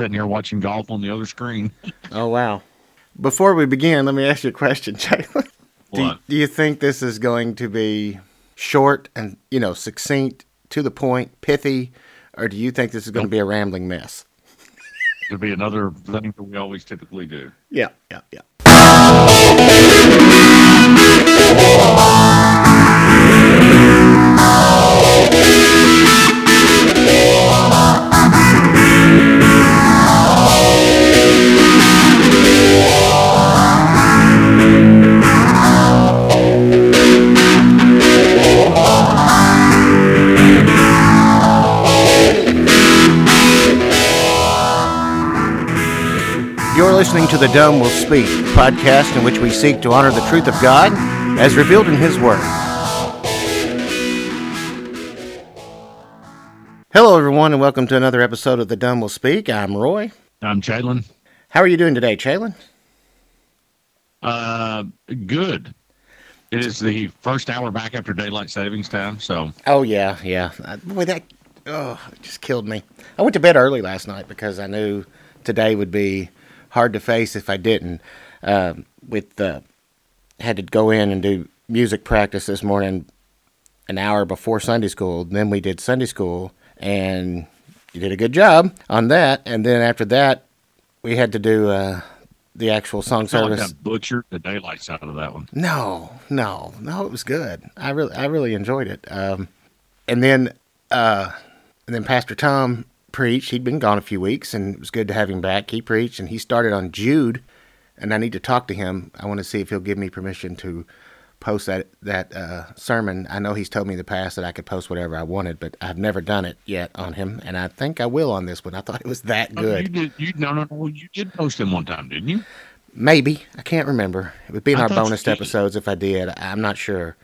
sitting here watching golf on the other screen. Oh wow! Before we begin, let me ask you a question, Chalon. Do, What? do you think this is going to be short and you know succinct, to the point, pithy, or do you think this is going to be a rambling mess? It'll be another thing that we always typically do. Yeah, yeah, yeah. Listening to The Dumb Will Speak, podcast in which we seek to honor the truth of God as revealed in His Word. Hello, everyone, and welcome to another episode of The Dumb Will Speak. I'm Roy. I'm Chalon. How are you doing today, Chalon? Uh, good. It is the first hour back after daylight savings time, so Oh, yeah, yeah. Uh, Boy, that oh, it just killed me. I went to bed early last night because I knew today would be hard to face if I didn't. Um with uh, had to go in and do music practice this morning an hour before Sunday school. Then we did Sunday school, and you did a good job on that. And then after that, we had to do uh, the actual song like service. I butchered the daylight side of that one. No, no, no. It was good. I really, I really enjoyed it. Um, and then, uh, and then Pastor Tom preached. He'd been gone a few weeks, and it was good to have him back. He preached, and he started on Jude. And I need to talk to him. I want to see if he'll give me permission to post that that uh, sermon. I know he's told me in the past that I could post whatever I wanted, but I've never done it yet on him, and I think I will on this one. I thought it was that Oh, You good. did. You no, no, no. You did post him one time, didn't you? Maybe I can't remember. It would be in I our bonus episodes if I did. I'm not sure.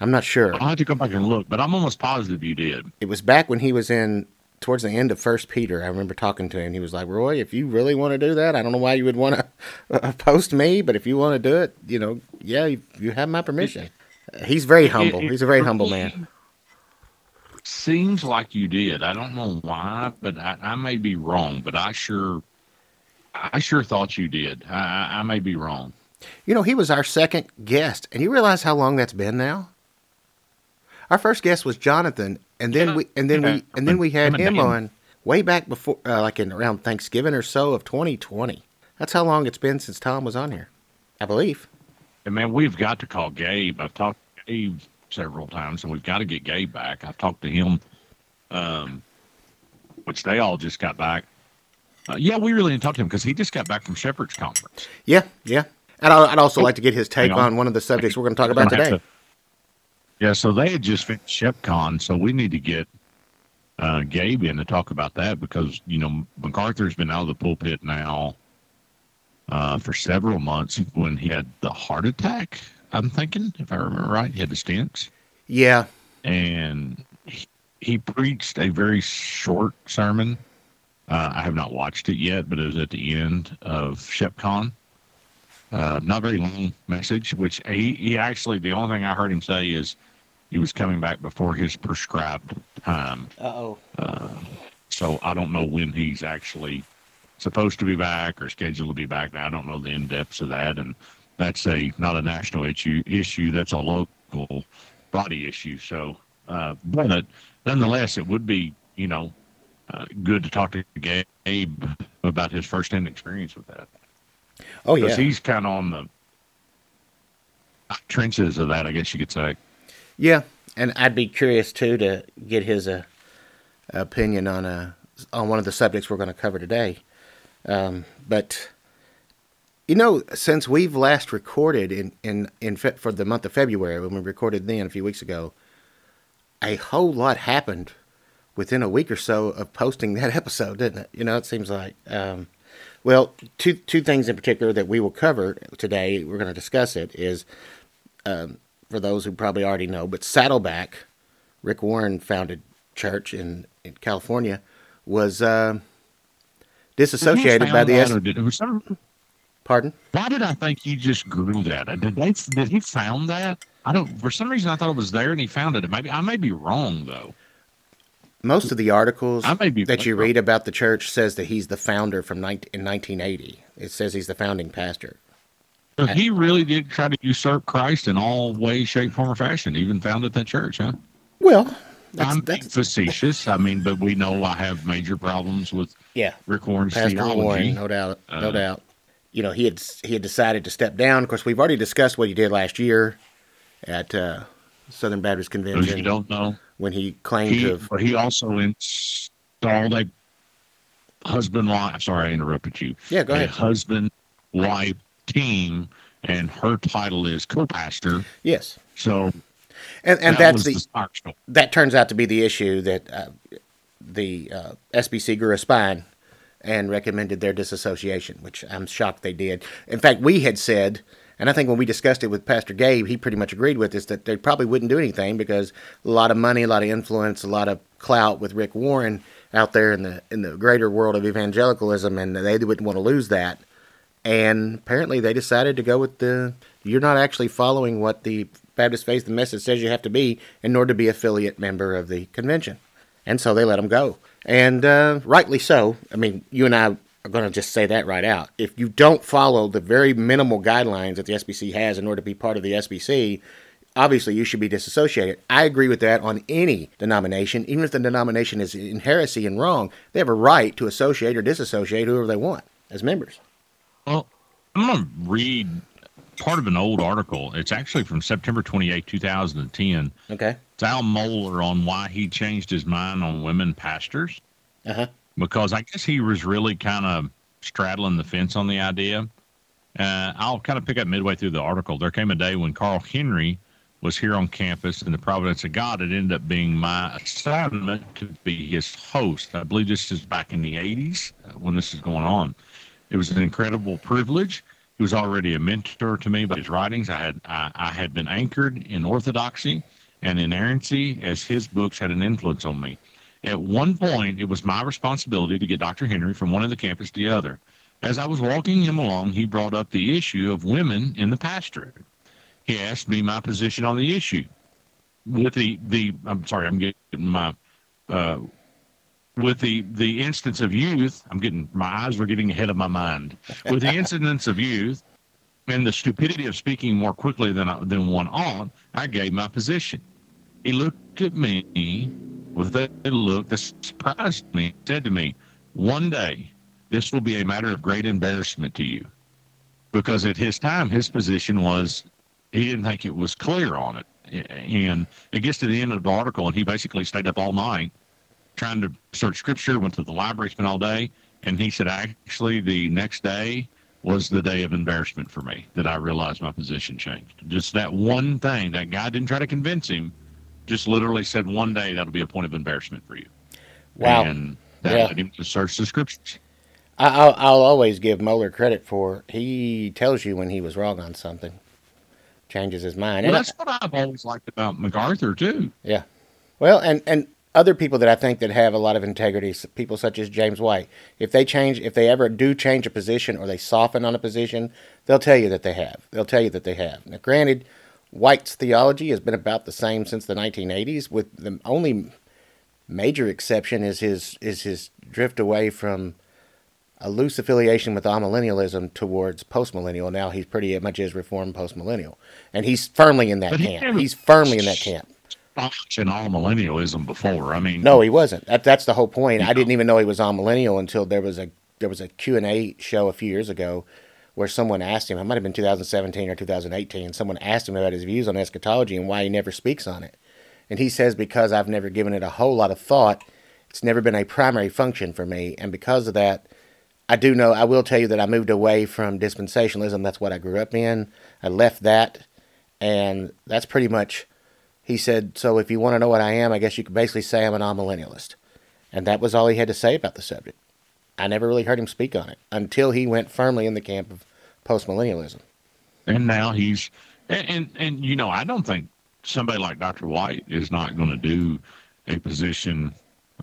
I'm not sure. I'll have to go back and look, but I'm almost positive you did. it was back when he was in towards the end of First Peter. I remember talking to him. He was like, "Roy, if you really want to do that, I don't know why you would want to uh, post me, but if you want to do it, you know, yeah, you, you have my permission." Uh, He's very humble. It- it- He's a very humble man. Seems like you did. I don't know why, but I, I may be wrong. But I sure, I sure thought you did. I, I may be wrong. You know, he was our second guest, and you realize how long that's been now. Our first guest was Jonathan, and then Yeah. we and then Yeah. we and then we had Him and him Dan. on way back before, uh, like in around Thanksgiving or so of 2020. That's how long it's been since Tom was on here, I believe. And man, we've got to call Gabe. I've talked to Gabe several times, and we've got to get Gabe back. I've talked to him, um, which they all just got back. Uh, yeah, we really didn't talk to him because he just got back from Shepherd's Conference. Yeah, yeah. And I- I'd also like to get his take on. on one of the subjects we're going to talk about today. to- yeah, so they had just finished ShepCon, so we need to get uh, Gabe in to talk about that because you know MacArthur's been out of the pulpit now uh, for several months when he had the heart attack. I'm thinking, if I remember right, he had the stents. Yeah, and he, he preached a very short sermon. Uh, I have not watched it yet, but it was at the end of ShepCon. Uh, not very long message, which he, he actually, the only thing I heard him say is he was coming back before his prescribed time. Uh oh. So I don't know when he's actually supposed to be back or scheduled to be back. Now I don't know the in depths of that, and that's a not a national issue. Issue that's a local body issue. So, uh, but nonetheless, it would be you know uh, good to talk to Gabe about his first hand experience with that Oh yeah, because he's kind of on the trenches of that, I guess you could say. Yeah, and I'd be curious too to get his uh, opinion on uh, on one of the subjects we're going to cover today. Um, but you know, since we've last recorded in in in fe- for the month of February when we recorded then a few weeks ago, a whole lot happened within a week or so of posting that episode, didn't it? You know, it seems like. Um, well, two two things in particular that we will cover today. We're going to discuss it is um, for those who probably already know, but Saddleback, Rick Warren founded church in, in California, was uh, disassociated by the S- did- was there- pardon. Why did I think he just grew that? Did they? Did he found that? I don't. For some reason, I thought it was there and he found it. Maybe I may be wrong though. most of the articles I may be that you read about the church says that he's the founder from 19, in 1980. It says he's the founding pastor. So he really did try to usurp Christ in all ways, shape, form, or fashion. Even founded that church, huh? Well, that's, I'm being that's facetious. I mean, but we know I have major problems with yeah. Rick Warren's Pastor theology. Warren, no doubt, no Uh, doubt. You know, he had he had decided to step down. Of course, we've already discussed what he did last year at uh, Southern Baptist Convention you don't know, when he claimed he to have. but he also installed a husband wife. Sorry, I interrupted you. Yeah, go ahead. a ahead. husband wife team, and her title is co-pastor. Yes, So and and that that's the the that turns out to be the issue that uh, the uh, SBC grew a spine and recommended their disassociation, which I'm shocked they did. In fact, we had said, and I think when we discussed it with Pastor Gabe, he pretty much agreed with us that they probably wouldn't do anything because a lot of money, a lot of influence, a lot of clout with Rick Warren out there in the in the greater world of evangelicalism, and they wouldn't want to lose that. And apparently, they decided to go with the you're not actually following what the Baptist Faith and Message says you have to be in order to be affiliate member of the convention. And so they let them go. And uh, rightly so. I mean, you and I are going to just say that right out. If you don't follow the very minimal guidelines that the SBC has in order to be part of the SBC, obviously you should be disassociated. I agree with that on any denomination, even if the denomination is in heresy and wrong. They have a right to associate or disassociate whoever they want as members. Well, I'm going to read part of an old article. It's actually from September 28, 2010. Okay. It's Al Mohler on why he changed his mind on women pastors. Uh huh. because I guess he was really kind of straddling the fence on the idea. Uh, I'll kind of pick up midway through the article. There came a day when Carl Henry was here on campus, and the providence of God it ended up being my assignment to be his host. I believe this is back in the 80s uh, when this is going on. It was an incredible privilege. He was already a mentor to me by his writings. I had I, I had been anchored in orthodoxy and inerrancy as his books had an influence on me. At one point, it was my responsibility to get Dr. Henry from one end of the campus to the other. As I was walking him along, he brought up the issue of women in the pastorate. He asked me my position on the issue. With the, the I'm sorry, I'm getting my uh, with the the instance of youth, I'm getting my eyes were getting ahead of my mind. With the incidence of youth and the stupidity of speaking more quickly than I, than one ought, I gave my position. He looked at me with a look that surprised me. Said to me, "One day, this will be a matter of great embarrassment to you," because at his time, his position was he didn't think it was clear on it. And it gets to the end of the article, and he basically stayed up all night trying to search scripture, went to the library, spent all day, and he said, actually, the next day was the day of embarrassment for me that I realized my position changed. Just that one thing, that guy didn't try to convince him, just literally said, one day that'll be a point of embarrassment for you. Wow. And that Yeah. led him to search the scriptures. I, I'll, I'll always give Mohler credit for he tells you when he was wrong on something, changes his mind. Well, And I- that's what I've always liked about MacArthur, too. Yeah. Well, and and other people that I think that have a lot of integrity, people such as James White, if they change, if they ever do change a position or they soften on a position, they'll tell you that they have. They'll tell you that they have. Now, granted, White's theology has been about the same since the 1980s, with the only major exception is his is his drift away from a loose affiliation with amillennialism towards postmillennial. Now he's pretty much is reformed postmillennial, and he's firmly in that But he camp. never- He's firmly in that camp. In amillennialism before. I mean, No, he wasn't. That, that's the whole point. I didn't even know he was amillennial until there was a there was a Q and A show a few years ago where someone asked him. It might have been 2017 or 2018. Someone asked him about his views on eschatology and why he never speaks on it. And he says because I've never given it a whole lot of thought. It's never been a primary function for me, and because of that, I do know. I will tell you that I moved away from dispensationalism. That's what I grew up in. I left that, and that's pretty much. He said, "So if you want to know what I am, I guess you could basically say I'm an amillennialist." And that was all he had to say about the subject. I never really heard him speak on it until he went firmly in the camp of postmillennialism. and now he's and, and and you know I don't think somebody like Dr. White is not going to do a position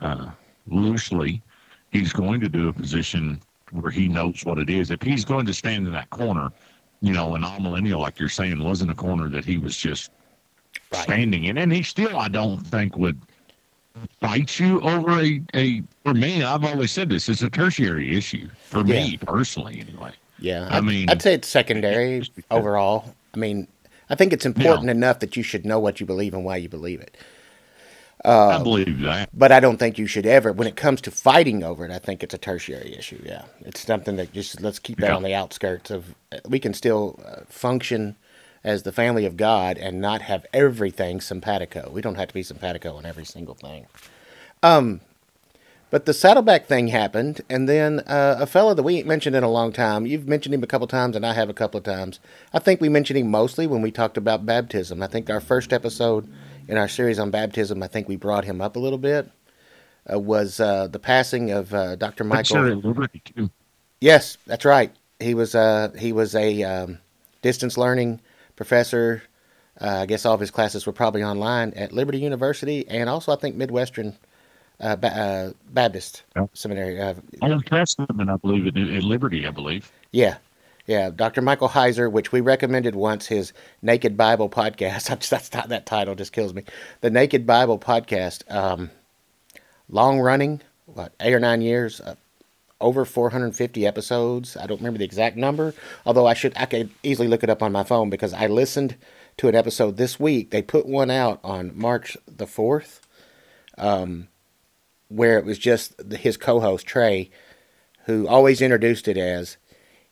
uh, loosely. He's going to do a position where he knows what it is. If he's going to stand in that corner, you know, an amillennial like you're saying wasn't a corner that he was just Right. standing in, and he still I don't think would fight you over a, a for me, I've always said this, it's a tertiary issue for Yeah. me personally anyway. Yeah, I I'd, mean- I'd say it's secondary overall. I mean, I think it's important enough that you should know what you believe and why you believe it. I believe that. But I don't think you should ever, when it comes to fighting over it, I think it's a tertiary issue. Yeah, it's something that just let's keep that Yeah. on the outskirts of. We can still uh, function as the family of God and not have everything simpatico. We don't have to be simpatico on every single thing. Um, but the saddleback thing happened, and then uh, a fellow that we ain't mentioned in a long time. You've mentioned him a couple times, and I have a couple of times. I think we mentioned him mostly when we talked about baptism. I think our first episode in our series on baptism, I think we brought him up a little bit. Uh, was uh, the passing of uh, Dr. Michael? Yes, that's right. He was uh, he was a um, distance learning professor. Uh, I guess all of his classes were probably online at Liberty University, and also I think Midwestern uh, ba- uh, Baptist Yeah. Seminary. Uh, Old Testament, I believe, at, at Liberty, I believe. yeah, yeah. Dr. Michael Heiser, which we recommended once, his Naked Bible podcast. I just, that's, that title just kills me. The Naked Bible podcast, um, long running, what eight or nine years, uh, over 450 episodes. I don't remember the exact number, although I should I could easily look it up on my phone because I listened to an episode this week. They put one out on March the 4th, um, where it was just the- his co-host Trey, who always introduced it as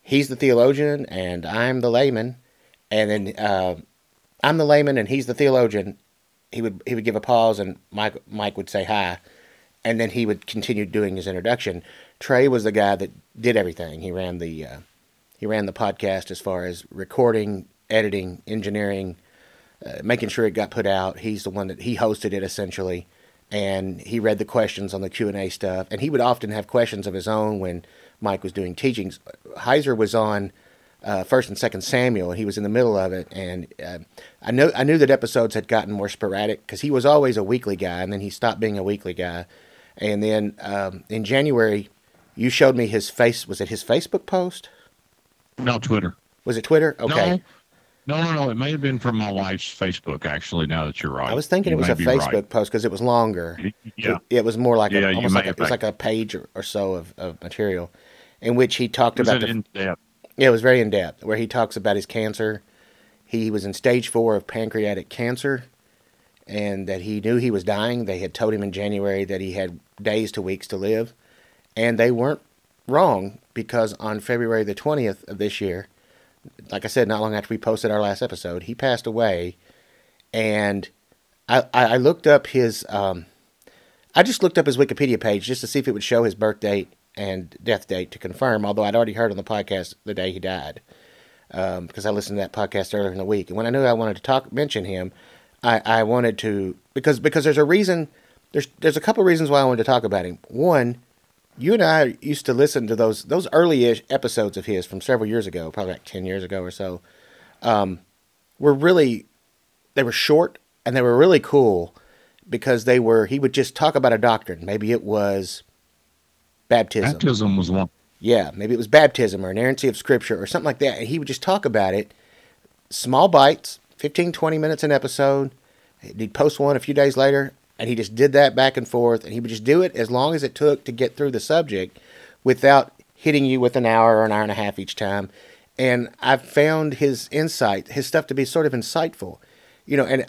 he's the theologian and I'm the layman, and then uh, I'm the layman and he's the theologian. He would he would give a pause and Mike Mike would say hi, and then he would continue doing his introduction. Trey was the guy that did everything. He ran the uh, he ran the podcast as far as recording, editing, engineering, uh, making sure it got put out. He's the one that he hosted it essentially, and he read the questions on the Q and A stuff. And he would often have questions of his own when Mike was doing teachings. Heiser was on uh, First and Second Samuel, and he was in the middle of it. And uh, I know I knew that episodes had gotten more sporadic because he was always a weekly guy, and then he stopped being a weekly guy. And then um, in January, you showed me his face. Was it his Facebook post? No, Twitter. Was it Twitter? Okay. No, no, no, no. It may have been from my wife's Facebook, actually, now that you're right. I was thinking You it was a Facebook right. post because it was longer. Yeah. It, it was more like Yeah, a, almost like a, it was like a page or, or so of, of material, in which he talked Was about the in depth? Yeah, it was very in depth, where he talks about his cancer. He was in stage four of pancreatic cancer, and that he knew he was dying. They had told him in January that he had days to weeks to live, and they weren't wrong because on February the 20th of this year, like I said, not long after we posted our last episode, he passed away. And I, I looked up his, um, I just looked up his Wikipedia page just to see if it would show his birth date and death date to confirm, although I'd already heard on the podcast the day he died. Um, because I listened to that podcast earlier in the week, and when I knew I wanted to talk mention him, I, I wanted to because because there's a reason there's there's a couple reasons why I wanted to talk about him. One, you and I used to listen to those those early episodes of his from several years ago, probably like ten years ago or so. Um, were really they were short and they were really cool because they were he would just talk about a doctrine. Maybe it was baptism. Baptism was one. Yeah, maybe it was baptism or inerrancy of scripture or something like that. And he would just talk about it, small bites, 15, 20 minutes an episode. He'd post one a few days later, and he just did that back and forth. And he would just do it as long as it took to get through the subject without hitting you with an hour or an hour and a half each time. And I've found his insight, his stuff to be sort of insightful. You know, and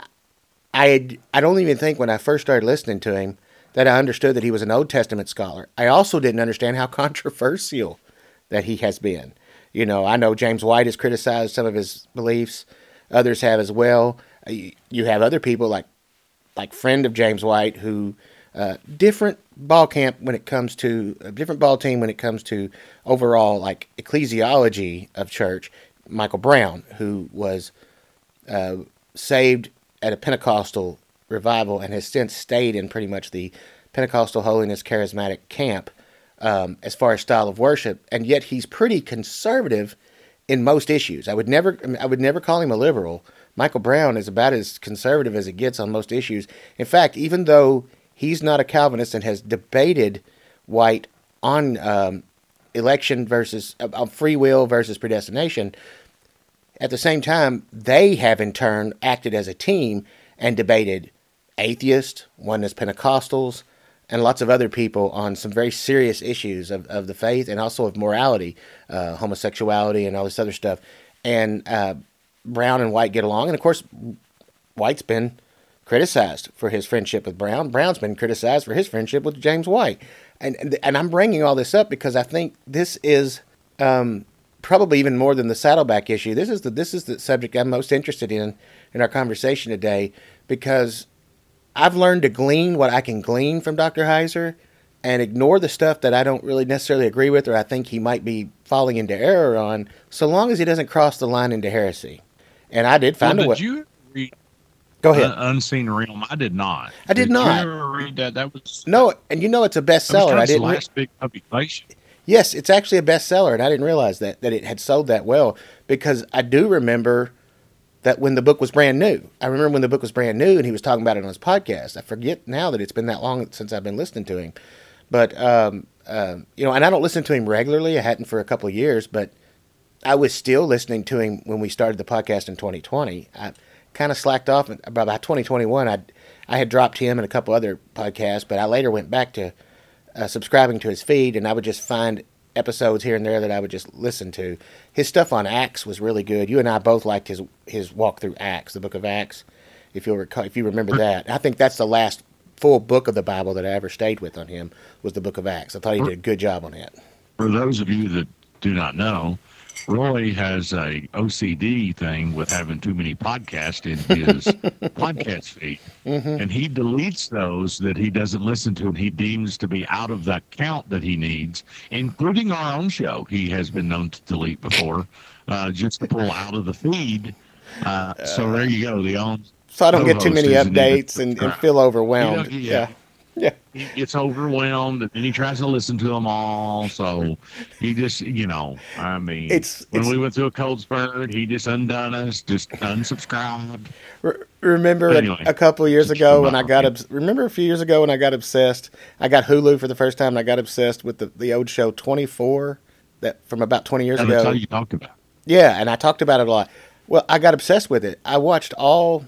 I had, I don't even think when I first started listening to him that I understood that he was an Old Testament scholar. I also didn't understand how controversial that he has been. You know, I know James White has criticized some of his beliefs. Others have as well. Uh, You have other people like like friend of James White who uh, different ball camp when it comes to a different ball team when it comes to overall like ecclesiology of church. Michael Brown, who was uh, saved at a Pentecostal revival and has since stayed in pretty much the Pentecostal holiness charismatic camp um, as far as style of worship, and yet he's pretty conservative in most issues. I would never, I, would never call him a liberal. Michael Brown is about as conservative as it gets on most issues. In fact, even though he's not a Calvinist and has debated White on um, election versus uh, free will versus predestination, at the same time, they have in turn acted as a team and debated atheists, oneness Pentecostals, and lots of other people on some very serious issues of, of the faith and also of morality, uh, homosexuality, and all this other stuff. And uh, Brown and White get along. And of course, White's been criticized for his friendship with Brown. Brown's been criticized for his friendship with James White. And, and, I'm bringing all this up because I think this is um, probably even more than the Saddleback issue. This is the this is the subject I'm most interested in in our conversation today because I've learned to glean what I can glean from Dr. Heiser and ignore the stuff that I don't really necessarily agree with or I think he might be falling into error on, so long as he doesn't cross the line into heresy. And I did find well, a way. Did you read Go ahead. Unseen Realm? I did not. I did, did not. You ever read that? That was no, and you know it's a bestseller. I didn't. Last big publication. Yes, it's actually a bestseller, and I didn't realize that that it had sold that well because I do remember that when the book was brand new. I remember when the book was brand new and he was talking about it on his podcast. I forget now that it's been that long since I've been listening to him. But, um, uh, you know, and I don't listen to him regularly. I hadn't for a couple of years, but I was still listening to him when we started the podcast in 2020. I kind of slacked off about 2021. I I had dropped him and a couple other podcasts, but I later went back to uh, subscribing to his feed, and I would just find episodes here and there that I would just listen to. His stuff on Acts was really good. You and I both liked his his walk through Acts, the book of Acts. If you'll recall, if you remember mm. that, I think that's the last full book of the Bible that I ever stayed with on him was the book of Acts. I thought he did a good job on that. For those of you that do not know, Roy has a OCD thing with having too many podcasts in his podcast feed, mm-hmm. and he deletes those that he doesn't listen to, and he deems to be out of that count that he needs, including our own show. He has been known to delete before, uh, just to pull out of the feed. Uh, so there you go. The own so I don't get too many updates and, and, feel overwhelmed. You know, yeah. yeah yeah. He gets overwhelmed and then he tries to listen to them all. So he just, you know, I mean, it's, when it's, we went through a cold spurt, he just undone us, just unsubscribed. Remember anyway, a, a, couple years ago when I got, obs- remember a few years ago when I got obsessed, I got Hulu for the first time and I got obsessed with the, the old show 24 that from about 20 years ago. That's how you talked about Yeah. And I talked about it a lot. Well, I got obsessed with it. I watched all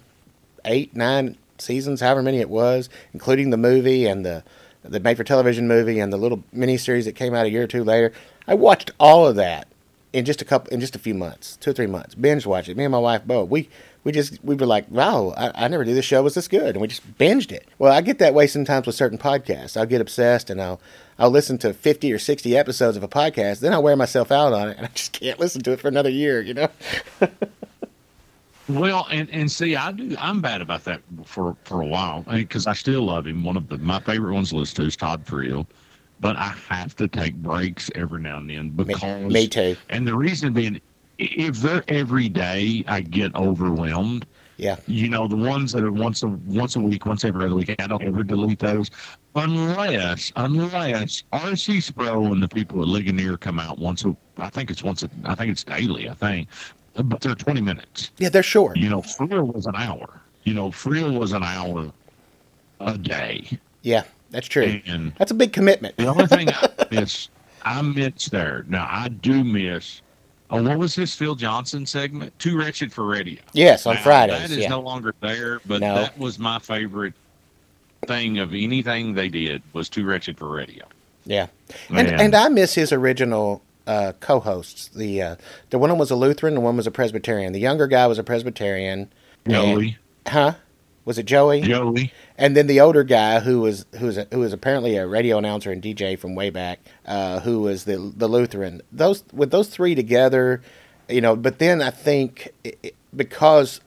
eight, nine, seasons, however many it was, including the movie and the the made for television movie and the little miniseries that came out a year or two later. I watched all of that in just a couple in just a few months, two or three months. Binge watched it. Me and my wife both. We we just we were like, wow, I, I never knew this show was this good, and we just binged it. Well, I get that way sometimes with certain podcasts. I'll get obsessed and I'll I'll listen to fifty or sixty episodes of a podcast, then I'll wear myself out on it, and I just can't listen to it for another year. You know. Well, and, and see, I do. I'm bad about that for for a while because I, mean, I, still love him. One of the my favorite ones to listen to is Todd Friel, but I have to take breaks every now and then because me, me too. And the reason being, if they're every day, I get overwhelmed. Yeah. You know, the ones that are once a once a week, once every other week, I don't ever delete those unless unless RC Sproul and the people at Ligonier come out once a I think it's once a I think it's daily, I think but they're 20 minutes. Yeah, they're short. You know, Friel was an hour. You know, Friel was an hour a day. Yeah, that's true. And that's a big commitment. the only thing I miss, I miss there. Now, I do miss. Oh, what was this Phil Johnson segment? Too Wretched for Radio. Yes, on now, Fridays. That is yeah. no longer there, but no. that was my favorite thing of anything they did was Too Wretched for Radio. Yeah, and, and I miss his original uh, co-hosts. The uh, the one was a Lutheran, the one was a Presbyterian. The younger guy was a Presbyterian. Joey. And, huh? Was it Joey? Joey. And then the older guy who was who was a, who was apparently a radio announcer and DJ from way back, uh, who was the the Lutheran. Those with those three together, you know. But then I think it, because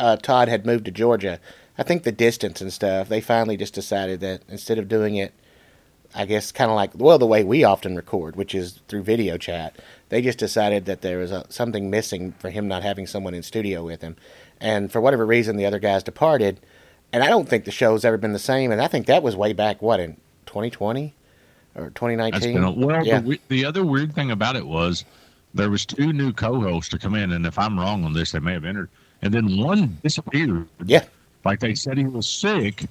uh, Todd had moved to Georgia, I think the distance and stuff, they finally just decided that instead of doing it I guess kind of like well the way we often record, which is through video chat. They just decided that there was a, something missing for him not having someone in studio with him, and for whatever reason the other guys departed. And I don't think the show's ever been the same. And I think that was way back what in 2020 or 2019. A, well, yeah. the, the other weird thing about it was there was two new co-hosts to come in, and if I'm wrong on this, they may have entered, and then one disappeared. Yeah, like they said he was sick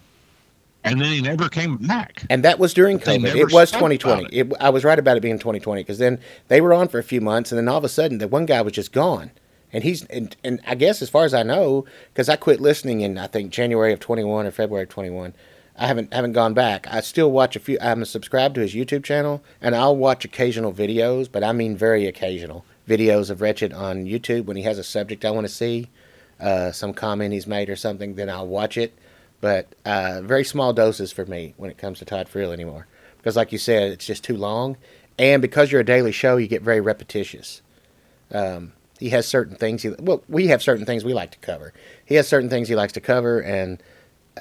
and then he never came back. And that was during COVID. It was 2020. It. It, I was right about it being 2020 because then they were on for a few months, and then all of a sudden, the one guy was just gone, And he's and, and I guess as far as I know, because I quit listening in I think January of 21 or February of 21. I haven't haven't gone back. I still watch a few. I'm subscribed to his YouTube channel, and I'll watch occasional videos, but I mean very occasional videos of Wretched on YouTube when he has a subject I want to see, uh, some comment he's made or something. Then I'll watch it, but uh, very small doses for me when it comes to Todd Friel anymore. Because, like you said, it's just too long, and because you're a daily show, you get very repetitious. Um, he has certain things. He, well, we have certain things we like to cover. He has certain things he likes to cover, and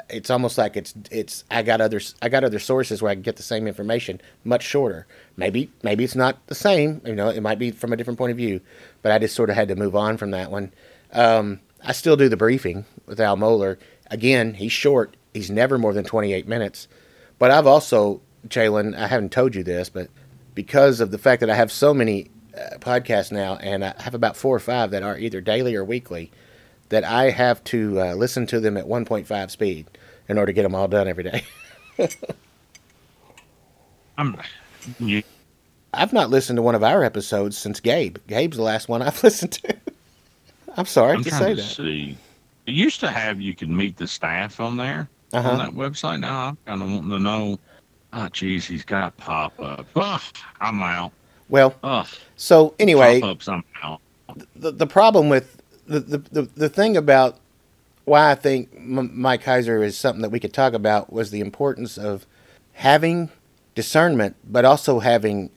it's almost like it's it's I got other I got other sources where I can get the same information much shorter. Maybe maybe it's not the same. You know, it might be from a different point of view, but I just sort of had to move on from that one. Um, I still do the briefing with Al Mohler. Again, he's short. He's never more than 28 minutes. But I've also, Chalon, I haven't told you this, but because of the fact that I have so many uh, podcasts now, and I have about four or five that are either daily or weekly, that I have to uh, listen to them at 1.5 speed in order to get them all done every day. I'm, I've not listened to one of our episodes since Gabe. Gabe's the last one I've listened to. I'm sorry I'm to say to that. see. It used to have you could meet the staff on there Uh-huh. on that website. Now I'm kind of wanting to know. Oh, geez, he's got pop up. Ugh, ah, I'm out. Well, Ugh, so anyway, pop ups. I'm out. the, the problem with the, the, the, the thing about why I think M- Mike Heiser is something that we could talk about was the importance of having discernment, but also having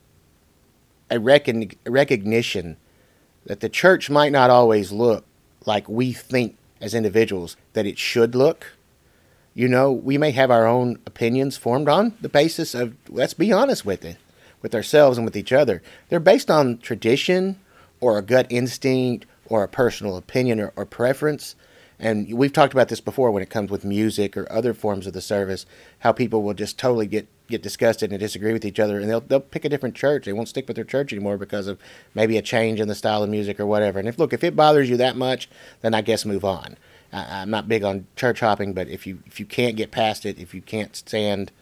a recon- recognition that the church might not always look like we think as individuals that it should look. You know, we may have our own opinions formed on the basis of, let's be honest with it, with ourselves and with each other. They're based on tradition or a gut instinct or a personal opinion or, or preference. And we've talked about this before when it comes with music or other forms of the service, how people will just totally get, get disgusted and disagree with each other and they'll, they'll pick a different church. They won't stick with their church anymore because of maybe a change in the style of music or whatever. And if, look, if it bothers you that much, then I guess move on. I, I'm not big on church hopping, but if you, if you can't get past it, if you can't stand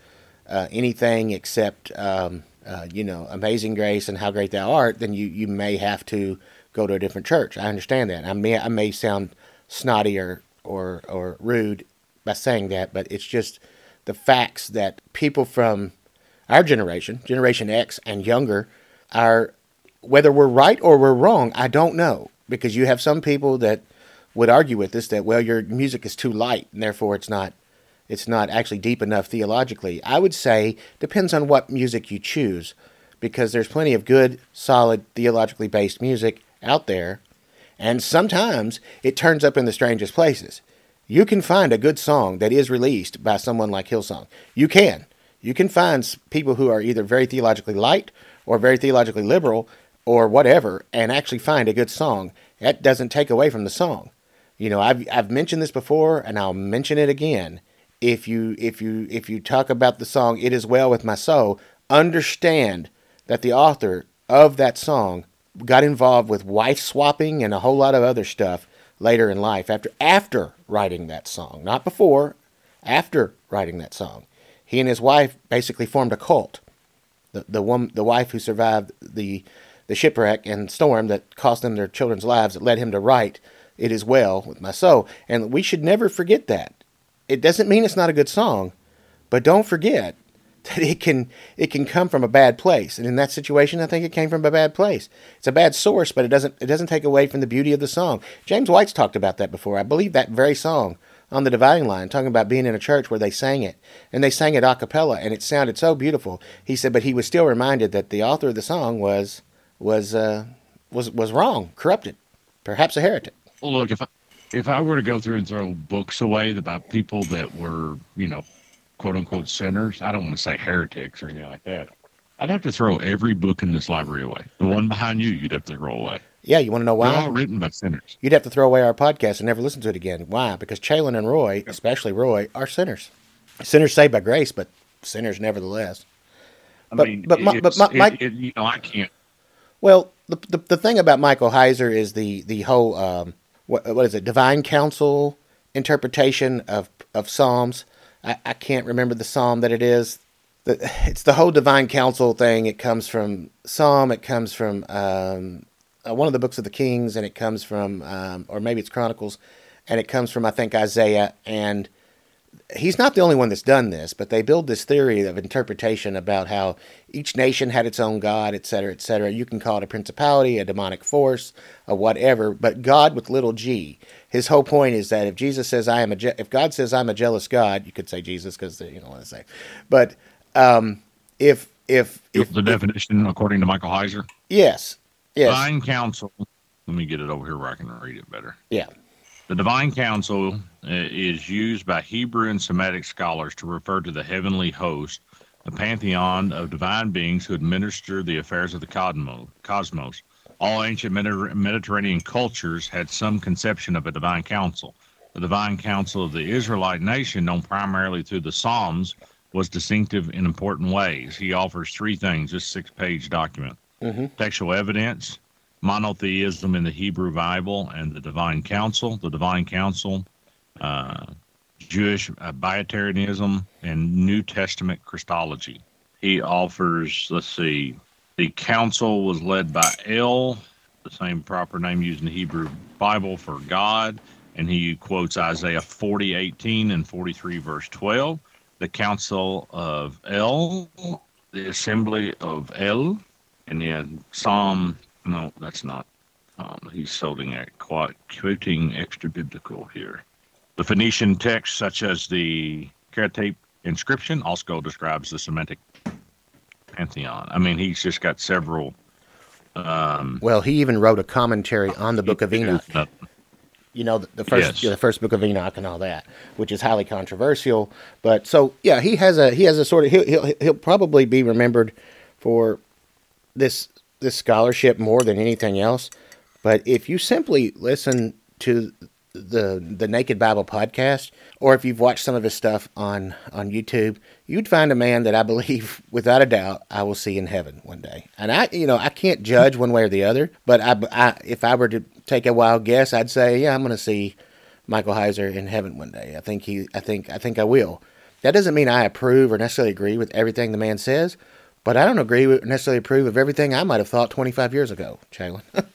uh, anything except um, uh, you know amazing grace and how great thou art, then you, you may have to go to a different church. I understand that. I may I may sound snotty or or, or rude by saying that, but it's just the facts that people from our generation, Generation X and younger, are whether we're right or we're wrong, I don't know because you have some people that would argue with us that well your music is too light and therefore it's not it's not actually deep enough theologically. I would say depends on what music you choose because there's plenty of good, solid, theologically based music out there, and sometimes it turns up in the strangest places. You can find a good song that is released by someone like Hillsong. You can. You can find people who are either very theologically light or very theologically liberal or whatever and actually find a good song. That doesn't take away from the song. You know, I've I've mentioned this before and I'll mention it again. If you if you if you talk about the song It Is Well With My Soul, understand that the author of that song got involved with wife swapping and a whole lot of other stuff later in life after after writing that song, not before, after writing that song. He and his wife basically formed a cult. The the woman the wife who survived the the shipwreck and storm that cost them their children's lives that led him to write It Is Well with My Soul. And we should never forget that. It doesn't mean it's not a good song, but don't forget that it can it can come from a bad place. And in that situation, I think it came from a bad place. It's a bad source, but it doesn't it doesn't take away from the beauty of the song. James White's talked about that before. I believe that very song on the dividing line, talking about being in a church where they sang it, and they sang it a cappella, and it sounded so beautiful. He said, but he was still reminded that the author of the song was was uh, was was wrong, corrupted, perhaps a heretic. Look, if I, if I were to go through and throw books away about people that were, you know, quote unquote sinners, I don't want to say heretics or anything like that. I'd have to throw every book in this library away. The one behind you, you'd have to throw away. Yeah, you want to know They're all why? written by sinners. You'd have to throw away our podcast and never listen to it again. Why? Because Chalon and Roy, especially Roy, are sinners. Sinners saved by grace, but sinners nevertheless. I But- mean, but my- but my- it- it- you know, I can't. Well, the, the the thing about Michael Heiser is the the whole um, what what is it divine council interpretation of of Psalms. I, I can't remember the psalm that it is. It's the whole divine council thing. It comes from Psalm. It comes from um, uh, one of the books of the Kings, and it comes from, um, or maybe it's Chronicles, and it comes from I think Isaiah, and he's not the only one that's done this, but they build this theory of interpretation about how each nation had its own god, et cetera, et cetera. You can call it a principality, a demonic force, or whatever, but God with little g. His whole point is that if Jesus says I am a, je- if God says I'm a jealous God, you could say Jesus because you don't want to say, but um, if if if the definition according to Michael Heiser, yes, yes, divine council. Let me get it over here where I can read it better. yeah, The divine council uh, is used by Hebrew and Semitic scholars to refer to the heavenly host, the pantheon of divine beings who administer the affairs of the cosmos. All ancient Mediter- Mediterranean cultures had some conception of a divine council. The divine council of the Israelite nation, known primarily through the Psalms, was distinctive in important ways. He offers three things, this six page document hmm textual evidence, monotheism in the Hebrew Bible, and the Divine Council. The Divine Council, uh, Jewish uh, Binitarianism, and New Testament Christology. He offers, let's see, the council was led by El, the same proper name used in the Hebrew Bible for God, and he quotes Isaiah 40, 18 and 43, verse 12. The council of El, the assembly of El, and then Psalm, no, that's not. Um, he's holding at quite quoting extra biblical here. The Phoenician text, such as the Karatepe inscription, also describes the Semitic pantheon. I mean, he's just got several. Um, Well, he even wrote a commentary on the Book of Enoch. uh, you know the, the first Yes. the first book of Enoch and all that, which is highly controversial. But so yeah, he has a he has a sort of he'll he'll, he'll probably be remembered for this this scholarship more than anything else. But if you simply listen to the the Naked Bible podcast, or if you've watched some of his stuff on on YouTube, you'd find a man that I believe, without a doubt, I will see in heaven one day. And I, you know, I can't judge one way or the other, but I, I if I were to take a wild guess, I'd say, yeah, I'm going to see Michael Heiser in heaven one day. I think he, I think, I think I will. That doesn't mean I approve or necessarily agree with everything the man says, but I don't agree with necessarily approve of everything I might have thought 25 years ago, Chalon.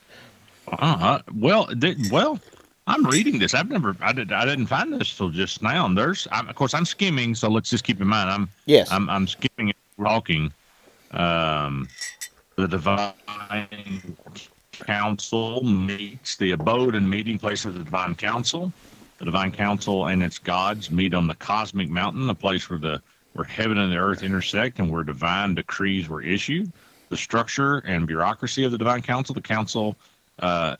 uh, well, th- well, I'm reading this. I've never, I did, I didn't find this till just now. And there's, I'm, of course, I'm skimming, so let's just keep in mind, I'm, yes. I'm, I'm skimming and talking. Um, the divine council meets the abode and meeting place of the divine council. The divine council and its gods meet on the cosmic mountain, the place where the where heaven and the earth intersect and where divine decrees were issued. The structure and bureaucracy of the divine council. The council uh,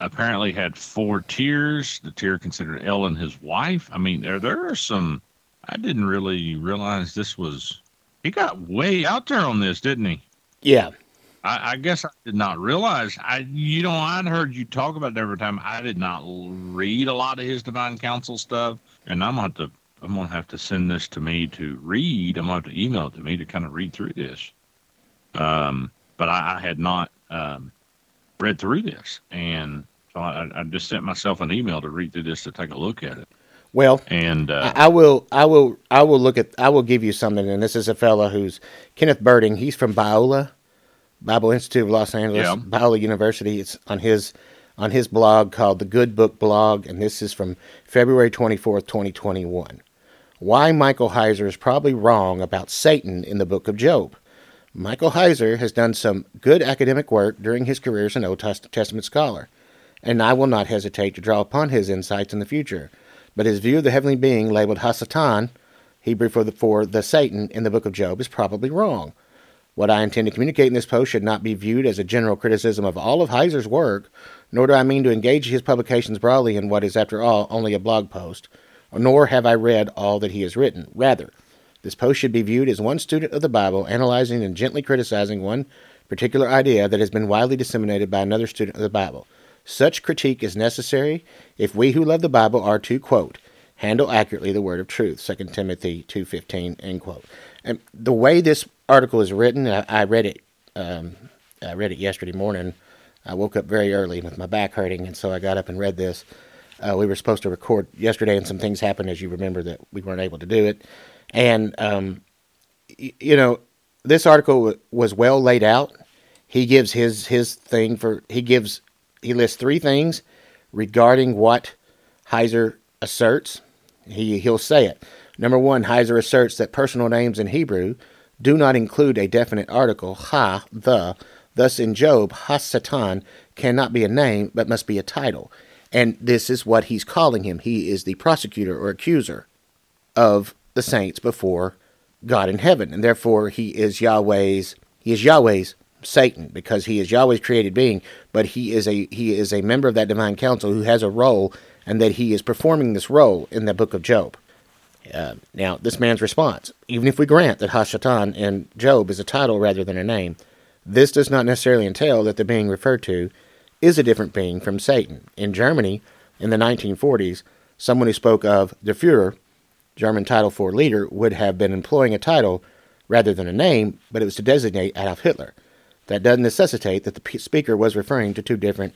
apparently had four tiers. The tier considered El and his wife. I mean, there there are some. I didn't really realize this was. He got way out there on this, didn't he? yeah. I, I guess I did not realize. I, you know, I'd heard you talk about it every time. I did not read a lot of his divine council stuff, and I'm gonna have to. I'm gonna have to send this to me to read. I'm gonna have to email it to me to kind of read through this. Um, but I, I had not um, read through this, and so I, I just sent myself an email to read through this to take a look at it. Well, And uh, I I will, I will, I will look at, I will give you something. And this is a fellow who's Kenneth Berding. He's from Biola, Bible Institute of Los Angeles, Yeah. Biola University. It's on his, on his blog called the Good Book Blog, and this is from February twenty fourth, twenty twenty one. Why Michael Heiser is probably wrong about Satan in the Book of Job. Michael Heiser has done some good academic work during his career as an Old Testament scholar, and I will not hesitate to draw upon his insights in the future. But his view of the heavenly being labeled Hasatan, Hebrew for the, for the Satan in the book of Job, is probably wrong. What I intend to communicate in this post should not be viewed as a general criticism of all of Heiser's work, nor do I mean to engage his publications broadly in what is, after all, only a blog post, nor have I read all that he has written. Rather, this post should be viewed as one student of the Bible analyzing and gently criticizing one particular idea that has been widely disseminated by another student of the Bible. Such critique is necessary if we who love the Bible are to quote handle accurately the word of truth. 2 Timothy two fifteen end quote. And the way this article is written, I, I read it. Um, I read it yesterday morning. I woke up very early with my back hurting, and so I got up and read this. Uh, we were supposed to record yesterday, and some things happened, as you remember, that we weren't able to do it. And um, y- you know, this article wa- was well laid out. he gives his his thing for he gives he lists three things regarding what Heiser asserts. He he'll say it. Number one, Heiser asserts that personal names in Hebrew do not include a definite article, ha, the. Thus, in Job, Hasatan cannot be a name, but must be a title. And this is what he's calling him. He is the prosecutor or accuser of the saints before God in heaven. And therefore, he is Yahweh's, he is Yahweh's Satan because he is Yahweh's created being, but he is a he is a member of that divine council who has a role and that he is performing this role in the book of Job. Uh, now, this man's response, even if we grant that Hashatan in Job is a title rather than a name, this does not necessarily entail that the being referred to is a different being from Satan. In Germany, in the 1940s, someone who spoke of the Fuhrer, German title for leader, would have been employing a title rather than a name, but it was to designate Adolf Hitler. That doesn't necessitate that the speaker was referring to two different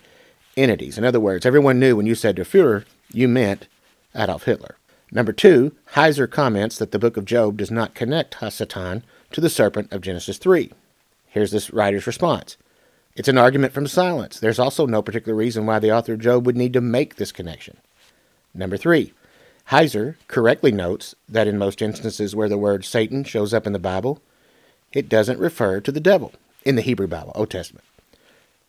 entities. In other words, everyone knew when you said der Fuhrer, you meant Adolf Hitler. Number two, Heiser comments that the book of Job does not connect Hasatan to the serpent of Genesis 3. Here's this writer's response. It's an argument from silence. There's also no particular reason why the author of Job would need to make this connection. Number three, Heiser correctly notes that in most instances where the word Satan shows up in the Bible, it doesn't refer to the devil in the Hebrew Bible, Old Testament.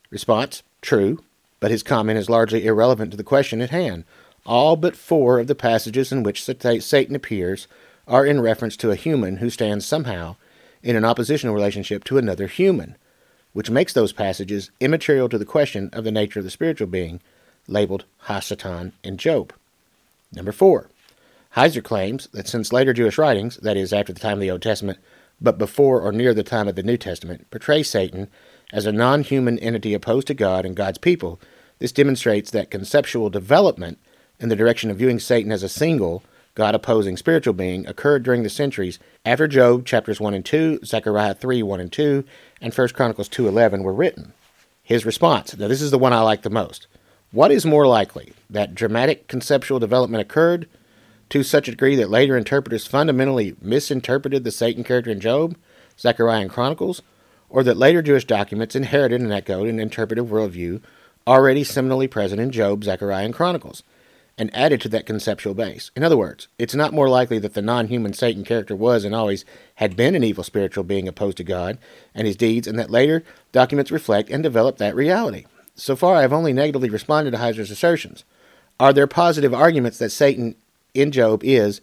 Response True, but his comment is largely irrelevant to the question at hand. All but four of the passages in which Satan appears are in reference to a human who stands somehow in an oppositional relationship to another human, which makes those passages immaterial to the question of the nature of the spiritual being labeled Hasatan in Job. Number four, Heiser claims that since later Jewish writings, that is, after the time of the Old Testament, but before or near the time of the New Testament, portray Satan as a non human entity opposed to God and God's people, this demonstrates that conceptual development in the direction of viewing Satan as a single, God opposing spiritual being occurred during the centuries after Job chapters 1 and 2, Zechariah 3 1 and 2, and 1 Chronicles 2 11 were written. His response now, this is the one I like the most. What is more likely, that dramatic conceptual development occurred to such a degree that later interpreters fundamentally misinterpreted the Satan character in Job, Zechariah, and Chronicles, or that later Jewish documents inherited and echoed an interpretive worldview already seminally present in Job, Zechariah, and Chronicles, and added to that conceptual base. In other words, it's not more likely that the non human Satan character was and always had been an evil spiritual being opposed to God and his deeds, and that later documents reflect and develop that reality. So far, I have only negatively responded to Heiser's assertions. Are there positive arguments that Satan in Job is,